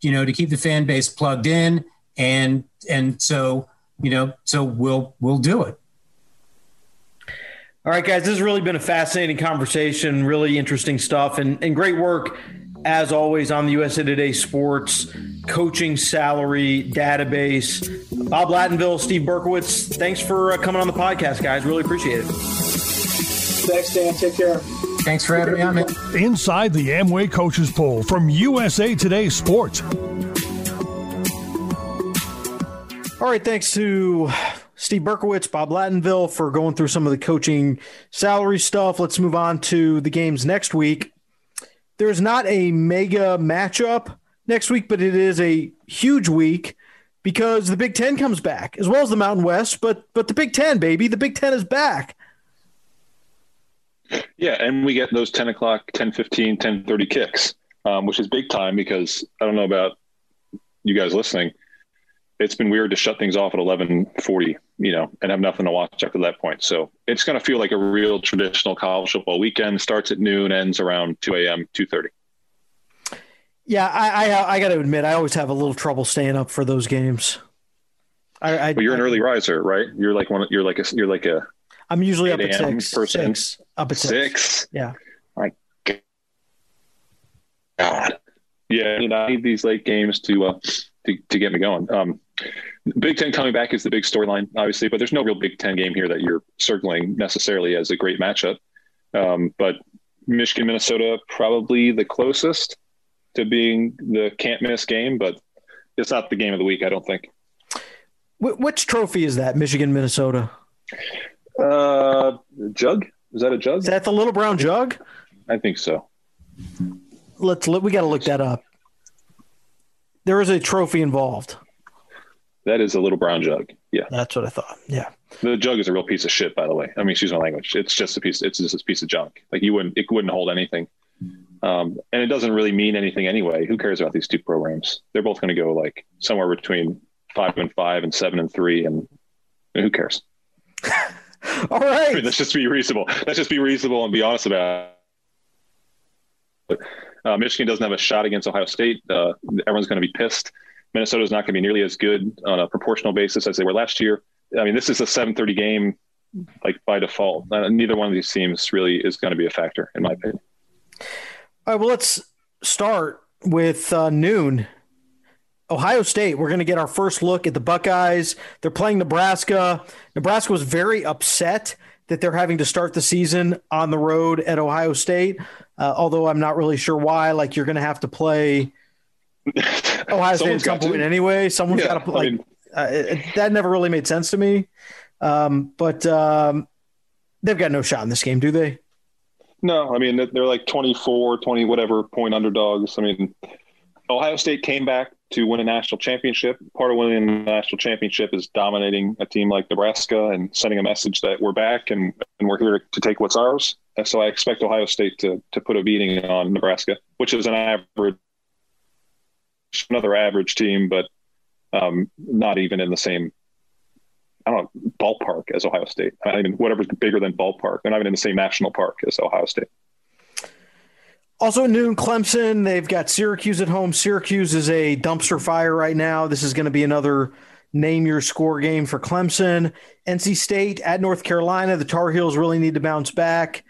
you know to keep the fan base plugged in and and so you know so we'll we'll do it all right guys this has really been a fascinating conversation really interesting stuff and, and great work as always on the USA Today Sports coaching salary database. Bob Lattinville, Steve Berkowitz, thanks for uh, coming on the podcast, guys. Really appreciate it. Thanks, Dan. Take care. Thanks for having me on, man. Inside the Amway Coaches Poll from USA Today Sports. All right, thanks to Steve Berkowitz, Bob Lattinville for going through some of the coaching salary stuff. Let's move on to the games next week. there's not a mega matchup next week, but it is a huge week because the Big Ten comes back as well as the Mountain West. But but the Big Ten, baby, the Big Ten is back. Yeah, and we get those 10 o'clock, 10 15, 10 30 kicks, um, which is big time because I don't know about you guys listening. It's been weird to shut things off at 11:40, you know, and have nothing to watch after that point. So it's going to feel like a real traditional college football weekend. Starts at noon, ends around 2 a.m., 2:30. Yeah, I, I, I got to admit, I always have a little trouble staying up for those games. I, I but you're an early riser, right? You're like one. You're like a. You're like a. I'm usually up at six. Person. Six. Up at six. six. Yeah. My God. Yeah, you know, I need these late games to uh, to to get me going. Um, Big Ten coming back is the big storyline, obviously, but there's no real Big Ten game here that you're circling necessarily as a great matchup. Um, but Michigan, Minnesota, probably the closest to being the can't miss game, but it's not the game of the week, I don't think. Which trophy is that? Michigan, Minnesota. Uh, jug. Is that a jug? Is that the little brown jug? I think so. Let's let we got to look that up. There is a trophy involved. That is a little brown jug. Yeah, that's what I thought. Yeah, the jug is a real piece of shit. By the way, I mean, excuse my language. It's just a piece. It's just a piece of junk. Like you wouldn't. It wouldn't hold anything. Um, and it doesn't really mean anything anyway. Who cares about these two programs? They're both going to go like somewhere between five and five and seven and three, and, and who cares? All right. I mean, let's just be reasonable. Let's just be reasonable and be honest about it. Uh, Michigan doesn't have a shot against Ohio State. Uh, everyone's going to be pissed. Minnesota is not going to be nearly as good on a proportional basis as they were last year. I mean, this is a 7:30 game, like by default. Uh, neither one of these teams really is going to be a factor, in my opinion. All right. Well, let's start with uh, noon. Ohio State. We're going to get our first look at the Buckeyes. They're playing Nebraska. Nebraska was very upset that they're having to start the season on the road at Ohio State. Uh, although I'm not really sure why. Like you're going to have to play Ohio State at some point to. anyway. Someone's yeah, got to play. I mean, uh, it, that never really made sense to me. Um, but um, they've got no shot in this game, do they? No, I mean they're like 24, 20 whatever point underdogs. I mean, Ohio State came back to win a national championship. Part of winning a national championship is dominating a team like Nebraska and sending a message that we're back and, and we're here to take what's ours. And so I expect Ohio State to to put a beating on Nebraska, which is an average, another average team, but um, not even in the same. I don't know ballpark as Ohio State. I mean, whatever's bigger than ballpark. They're not even in the same national park as Ohio State. Also noon, Clemson. They've got Syracuse at home. Syracuse is a dumpster fire right now. This is going to be another name your score game for Clemson. NC State at North Carolina. The Tar Heels really need to bounce back.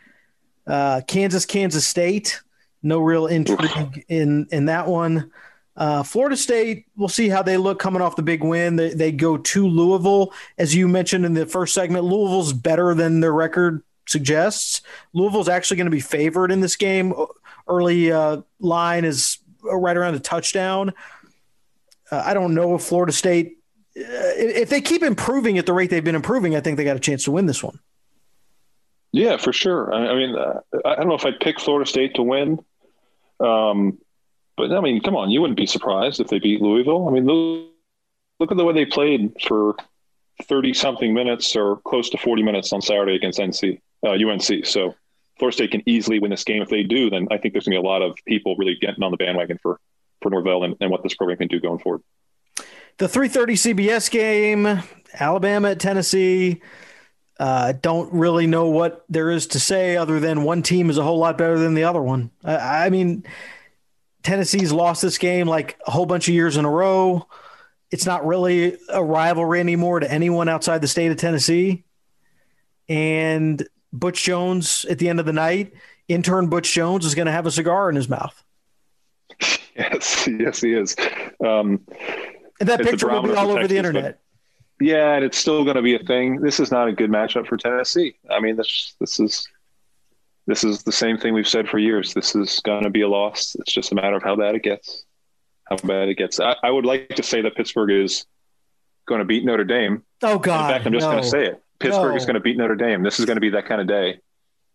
Uh, Kansas, Kansas State. No real intrigue in in that one. Uh, Florida State, we'll see how they look coming off the big win. They, they go to Louisville. As you mentioned in the first segment, Louisville's better than their record suggests. Louisville's actually going to be favored in this game early uh, line is right around a touchdown. Uh, I don't know if Florida State, uh, if they keep improving at the rate they've been improving, I think they got a chance to win this one. Yeah, for sure. I, I mean, uh, I don't know if I'd pick Florida State to win. Um, but I mean, come on, you wouldn't be surprised if they beat Louisville. I mean, look at the way they played for 30 something minutes or close to 40 minutes on Saturday against NC, uh, UNC. So Florida State can easily win this game. If they do, then I think there's going to be a lot of people really getting on the bandwagon for for Norvell and, and what this program can do going forward. The 3:30 CBS game, Alabama at Tennessee. Uh, don't really know what there is to say other than one team is a whole lot better than the other one. I, I mean, Tennessee's lost this game like a whole bunch of years in a row. It's not really a rivalry anymore to anyone outside the state of Tennessee. And Butch Jones at the end of the night, intern Butch Jones is going to have a cigar in his mouth. Yes, yes, he is. Um, and that picture will be all over the internet. yeah, and it's still going to be a thing. This is not a good matchup for Tennessee. I mean, this this is this is the same thing we've said for years. This is going to be a loss. It's just a matter of how bad it gets. How bad it gets. I, I would like to say that Pittsburgh is going to beat Notre Dame. Oh God! In fact, I'm just no. going to say it. Pittsburgh no. is going to beat Notre Dame. This is going to be that kind of day.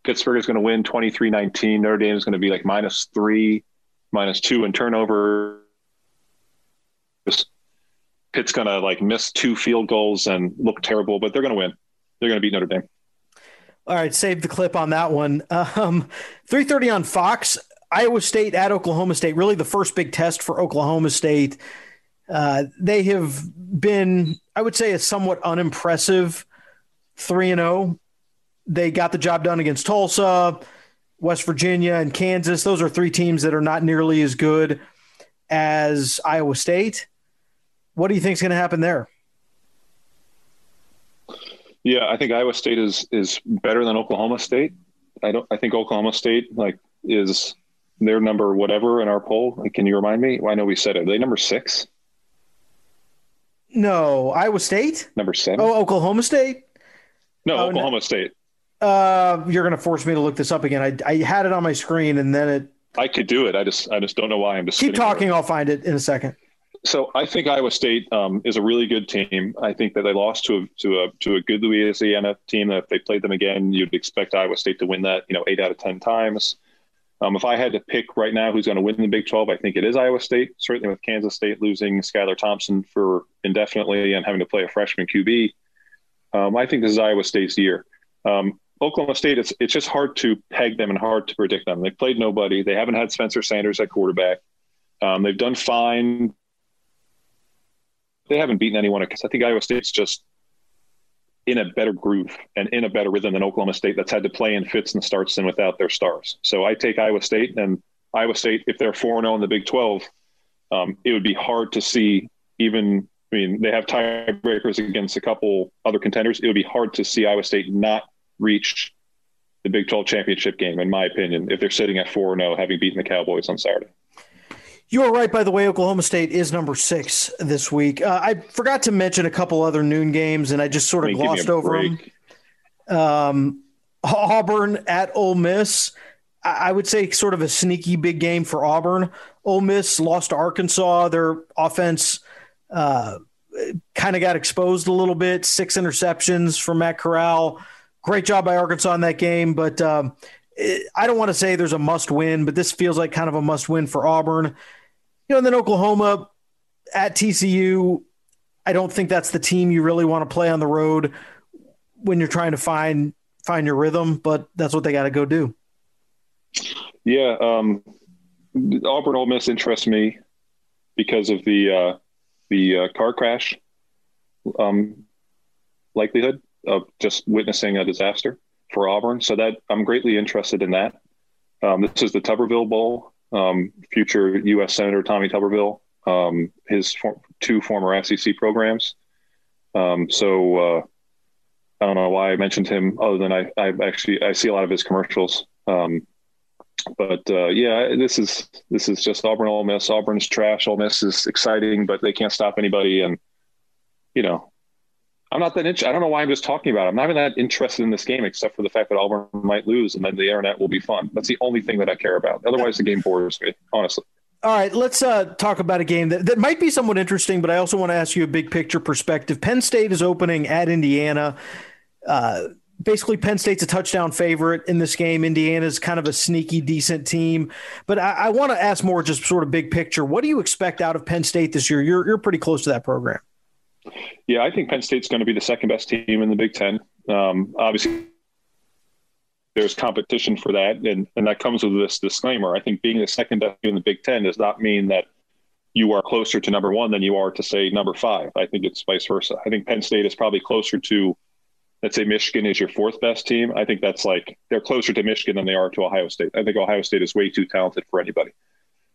Pittsburgh is going to win 23 19. Notre Dame is going to be like minus three, minus two in turnover. Pitt's going to like miss two field goals and look terrible, but they're going to win. They're going to beat Notre Dame. All right, save the clip on that one. Um, 3:30 on Fox. Iowa State at Oklahoma State. Really, the first big test for Oklahoma State. Uh, they have been, I would say, a somewhat unimpressive three and zero. Oh. They got the job done against Tulsa, West Virginia, and Kansas. Those are three teams that are not nearly as good as Iowa State. What do you think is going to happen there? Yeah, I think Iowa State is is better than Oklahoma State. I don't. I think Oklahoma State like is their number whatever in our poll. Can you remind me? Well, I know we said it. Are they number six? No, Iowa State. Number seven. Oh, Oklahoma State. No, oh, Oklahoma no. State. Uh, you're going to force me to look this up again. I, I had it on my screen and then it. I could do it. I just I just don't know why I'm just keep talking. There. I'll find it in a second so I think Iowa State um, is a really good team. I think that they lost to a, to a to a good Louisiana team. That if they played them again, you'd expect Iowa State to win that. You know, eight out of ten times. Um, if I had to pick right now who's going to win the Big 12, I think it is Iowa State. Certainly with Kansas State losing Skylar Thompson for indefinitely and having to play a freshman QB, um, I think this is Iowa State's year. Um, Oklahoma State, it's it's just hard to peg them and hard to predict them. They've played nobody. They haven't had Spencer Sanders at quarterback. Um, they've done fine they haven't beaten anyone because I think Iowa State's just in a better groove and in a better rhythm than Oklahoma State that's had to play in fits and starts and without their stars. So I take Iowa State and Iowa State, if they're 4 0 in the Big 12, um, it would be hard to see even. I mean, they have tiebreakers against a couple other contenders. It would be hard to see Iowa State not reach the Big 12 championship game, in my opinion, if they're sitting at 4 0, having beaten the Cowboys on Saturday. You are right, by the way. Oklahoma State is number six this week. Uh, I forgot to mention a couple other noon games, and I just sort of glossed over them. Um, Auburn at Ole Miss. I would say sort of a sneaky big game for Auburn. Ole Miss lost to Arkansas. Their offense uh, kind of got exposed a little bit. Six interceptions from Matt Corral. Great job by Arkansas in that game, but um, I don't want to say there's a must win, but this feels like kind of a must win for Auburn you know, and then Oklahoma at TCU, I don't think that's the team you really want to play on the road when you're trying to find find your rhythm, but that's what they got to go do. Yeah, um, Auburn Ole Miss interests me because of the uh, the uh, car crash um, likelihood of just witnessing a disaster for Auburn. So that I'm greatly interested in that. Um, this is the Tuberville Bowl um, future U.S. Senator Tommy Tuberville, um, his for- two former SEC programs. Um, so uh, I don't know why I mentioned him, other than I, I actually I see a lot of his commercials. Um, but uh, yeah, this is this is just Auburn Ole Miss. Auburn's trash. Ole Miss is exciting, but they can't stop anybody. And you know, I'm not that interested. I don't know why I'm just talking about it. I'm not even that interested in this game, except for the fact that Auburn might lose, and then the internet will be fun. That's the only thing that I care about. Otherwise, the game bores me, honestly. All right, let's uh, talk about a game that, that might be somewhat interesting, but I also want to ask you a big picture perspective. Penn State is opening at Indiana. Uh, basically, Penn State's a touchdown favorite in this game. Indiana's kind of a sneaky, decent team. But I, I want to ask more just sort of big picture. What do you expect out of Penn State this year? You're, you're pretty close to that program. Yeah, I think Penn State's going to be the second best team in the Big Ten. Um, obviously, there's competition for that, and, and that comes with this disclaimer. I think being the second best in the Big Ten does not mean that you are closer to number one than you are to say number five. I think it's vice versa. I think Penn State is probably closer to, let's say, Michigan is your fourth best team. I think that's like they're closer to Michigan than they are to Ohio State. I think Ohio State is way too talented for anybody.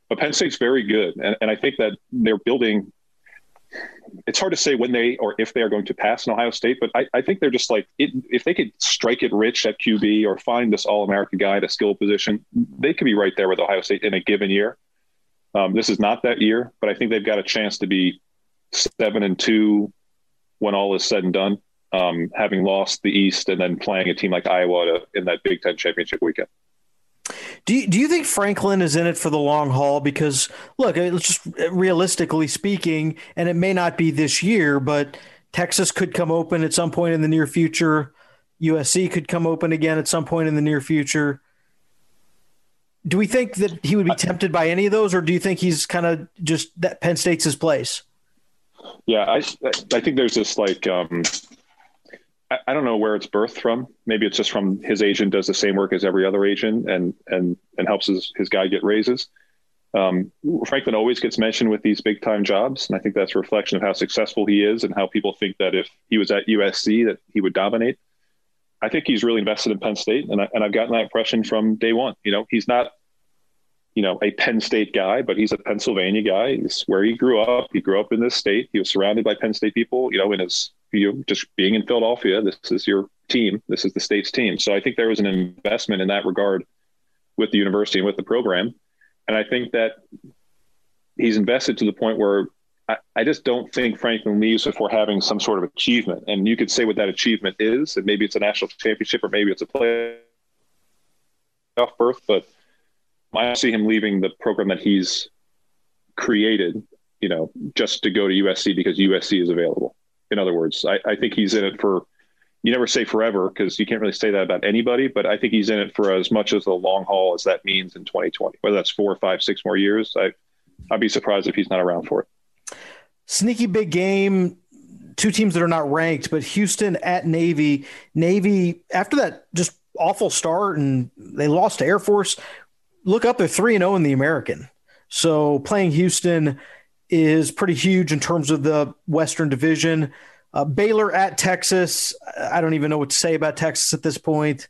But Penn State's very good, and, and I think that they're building it's hard to say when they or if they are going to pass in Ohio State, but I, I think they're just like it, if they could strike it rich at QB or find this All American guy at a skill position, they could be right there with Ohio State in a given year. Um, this is not that year, but I think they've got a chance to be seven and two when all is said and done, um, having lost the East and then playing a team like Iowa to, in that Big Ten championship weekend. Do you, do you think Franklin is in it for the long haul? Because look, it's just realistically speaking, and it may not be this year, but Texas could come open at some point in the near future. USC could come open again at some point in the near future. Do we think that he would be tempted by any of those, or do you think he's kind of just that Penn State's his place? Yeah, I, I think there's this like um, I, don't know where it's birthed from. Maybe it's just from his agent does the same work as every other agent and and and helps his his guy get raises. Um, Franklin always gets mentioned with these big time jobs, and I think that's a reflection of how successful he is and how people think that if he was at USC that he would dominate. I think he's really invested in Penn State, and I, and I've gotten that impression from day one. You know, he's not, you know, a Penn State guy, but he's a Pennsylvania guy. He's where he grew up. He grew up in this state. He was surrounded by Penn State people. You know, in his you just being in Philadelphia, this is your team. This is the state's team. So I think there was an investment in that regard with the university and with the program. And I think that he's invested to the point where I, I just don't think Franklin leaves before having some sort of achievement. And you could say what that achievement is, and maybe it's a national championship or maybe it's a playoff berth, but I see him leaving the program that he's created, you know, just to go to USC because USC is available. In other words, I, I think he's in it for you never say forever because you can't really say that about anybody, but I think he's in it for as much as the long haul as that means in 2020. Whether that's four, five, six more years, I, I'd be surprised if he's not around for it. Sneaky big game. Two teams that are not ranked, but Houston at Navy. Navy after that just awful start and they lost to Air Force. Look up, they're three and zero oh in the American. So playing Houston is pretty huge in terms of the Western Division. Uh, Baylor at Texas. I don't even know what to say about Texas at this point.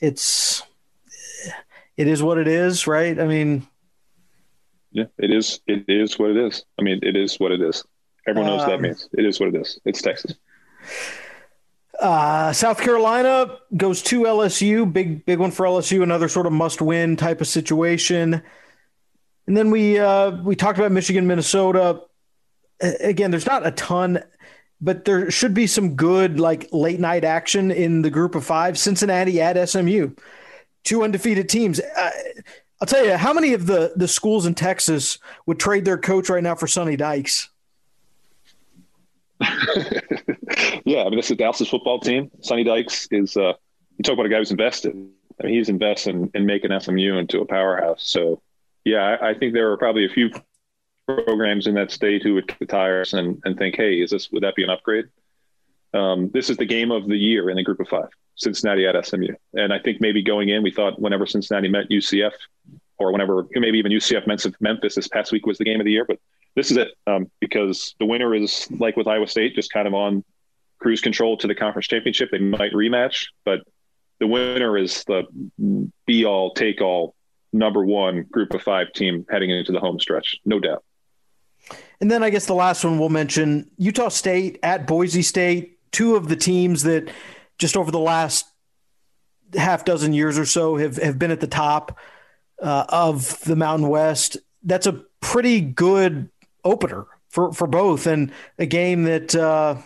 It's it is what it is, right? I mean, yeah, it is. It is what it is. I mean, it is what it is. Everyone knows um, that means it is what it is. It's Texas. Uh, South Carolina goes to LSU. Big, big one for LSU. Another sort of must-win type of situation. And then we uh, we talked about Michigan, Minnesota. Again, there's not a ton but there should be some good like late night action in the group of five. Cincinnati at SMU, two undefeated teams. Uh, I'll tell you, how many of the the schools in Texas would trade their coach right now for Sonny Dykes? yeah, I mean, this is Dallas's football team. Sonny Dykes is. Uh, you talk about a guy who's invested. I mean, he's invested in, in making SMU into a powerhouse. So, yeah, I, I think there are probably a few programs in that state who would tires and, and think, hey, is this would that be an upgrade? Um, this is the game of the year in the group of five, Cincinnati at SMU. And I think maybe going in, we thought whenever Cincinnati met UCF or whenever maybe even UCF met Memphis this past week was the game of the year. But this is it um, because the winner is like with Iowa State, just kind of on cruise control to the conference championship. They might rematch, but the winner is the be all, take all, number one group of five team heading into the home stretch, no doubt. And then I guess the last one we'll mention Utah State at Boise State, two of the teams that just over the last half dozen years or so have, have been at the top uh, of the Mountain West. That's a pretty good opener for, for both, and a game that, uh,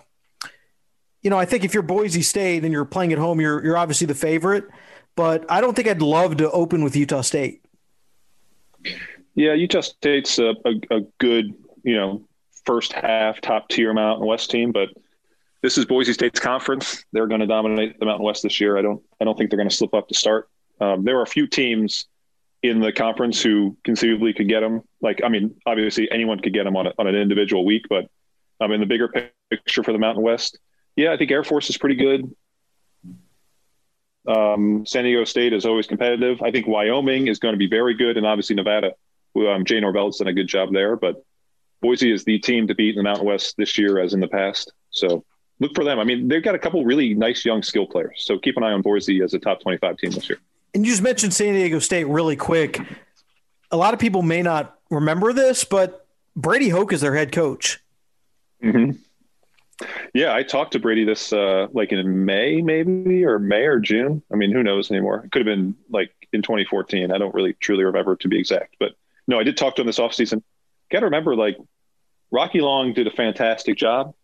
you know, I think if you're Boise State and you're playing at home, you're, you're obviously the favorite, but I don't think I'd love to open with Utah State. Yeah, Utah State's a, a, a good you know, first half top tier Mountain West team, but this is Boise State's conference. They're going to dominate the Mountain West this year. I don't I don't think they're going to slip up to start. Um, there are a few teams in the conference who conceivably could get them. Like I mean, obviously anyone could get them on a, on an individual week, but um, in the bigger picture for the Mountain West, yeah, I think Air Force is pretty good. Um, San Diego State is always competitive. I think Wyoming is going to be very good, and obviously Nevada. Um, Jay Norvell's done a good job there, but Boise is the team to beat in the Mountain West this year, as in the past. So look for them. I mean, they've got a couple really nice young skill players. So keep an eye on Boise as a top 25 team this year. And you just mentioned San Diego State really quick. A lot of people may not remember this, but Brady Hoke is their head coach. Mm-hmm. Yeah, I talked to Brady this uh, like in May, maybe or May or June. I mean, who knows anymore? It could have been like in 2014. I don't really truly remember to be exact, but no, I did talk to him this offseason. Got to remember, like Rocky Long did a fantastic job,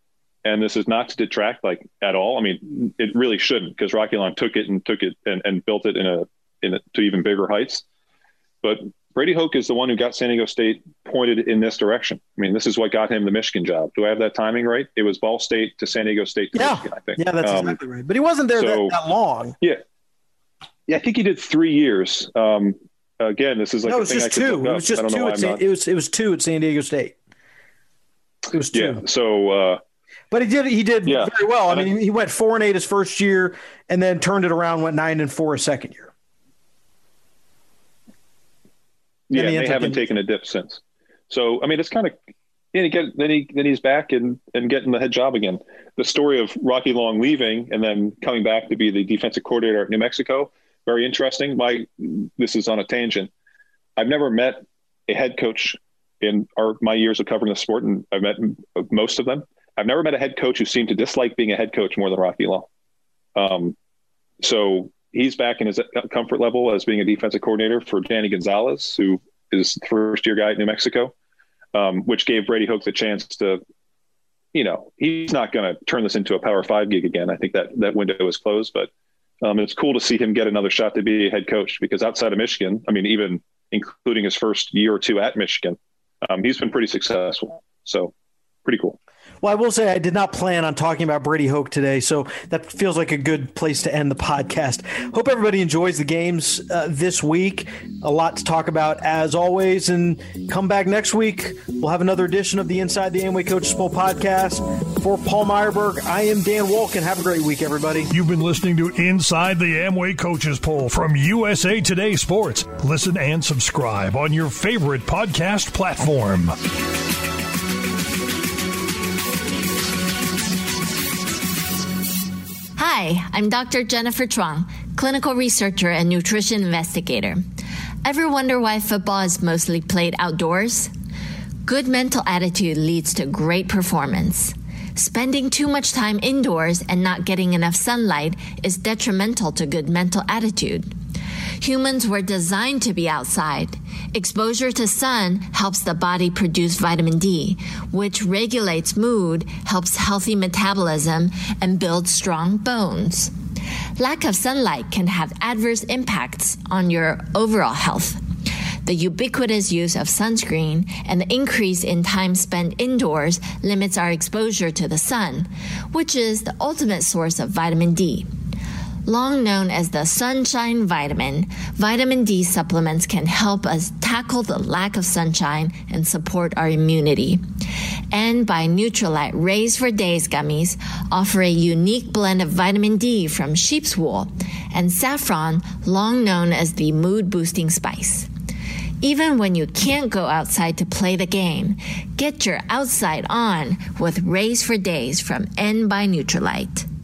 and this is not to detract like at all. I mean, it really shouldn't because Rocky Long took it and took it and, and built it in a in a, to even bigger heights. But Brady Hoke is the one who got San Diego State pointed in this direction. I mean, this is what got him the Michigan job. Do I have that timing right? It was Ball State to San Diego State to yeah. Michigan, I think. Yeah, that's um, exactly right. But he wasn't there so, that, that, long. Yeah. Yeah, I think he did three years. Um, again, this is like no, it was just two. It was just two. At San, it was it was two at San Diego State. It was two. Yeah. So, uh, but he did he did yeah. very well. I mean, he went four and eight his first year, and then turned it around, went nine and four his second year. Yeah, they haven't taken a dip since. So, I mean, it's kind of and get then he then he's back and and getting the head job again. The story of Rocky Long leaving and then coming back to be the defensive coordinator at New Mexico very interesting. My this is on a tangent. I've never met a head coach in our my years of covering the sport, and I've met most of them. I've never met a head coach who seemed to dislike being a head coach more than Rocky Long. Um, so he's back in his comfort level as being a defensive coordinator for Danny Gonzales, who is first year guy at New Mexico, um, which gave Brady Hoke the chance to, you know, he's not going to turn this into a Power Five gig again. I think that that window is closed, but um, it's cool to see him get another shot to be a head coach because outside of Michigan, I mean, even including his first year or two at Michigan, um, he's been pretty successful. So pretty cool. Well, I will say I did not plan on talking about Brady Hoke today, so that feels like a good place to end the podcast. Hope everybody enjoys the games uh, this week. A lot to talk about as always, and come back next week. We'll have another edition of the Inside the Amway Coaches Poll podcast. For Paul Myerberg, I am Dan Wolken. Have a great week, everybody. You've been listening to Inside the Amway Coaches Poll from USA Today Sports. Listen and subscribe on your favorite podcast platform. Hi, I'm Dr. Jennifer Chuang, clinical researcher and nutrition investigator. Ever wonder why football is mostly played outdoors? Good mental attitude leads to great performance. Spending too much time indoors and not getting enough sunlight is detrimental to good mental attitude. Humans were designed to be outside. Exposure to sun helps the body produce vitamin D, which regulates mood, helps healthy metabolism, and builds strong bones. Lack of sunlight can have adverse impacts on your overall health. The ubiquitous use of sunscreen and the increase in time spent indoors limits our exposure to the sun, which is the ultimate source of vitamin D. Long known as the sunshine vitamin, vitamin D supplements can help us tackle the lack of sunshine and support our immunity. And by Nutrilite Rays for Days gummies offer a unique blend of vitamin D from sheep's wool and saffron, long known as the mood boosting spice. Even when you can't go outside to play the game, get your outside on with Rays for Days from N by Nutrilite.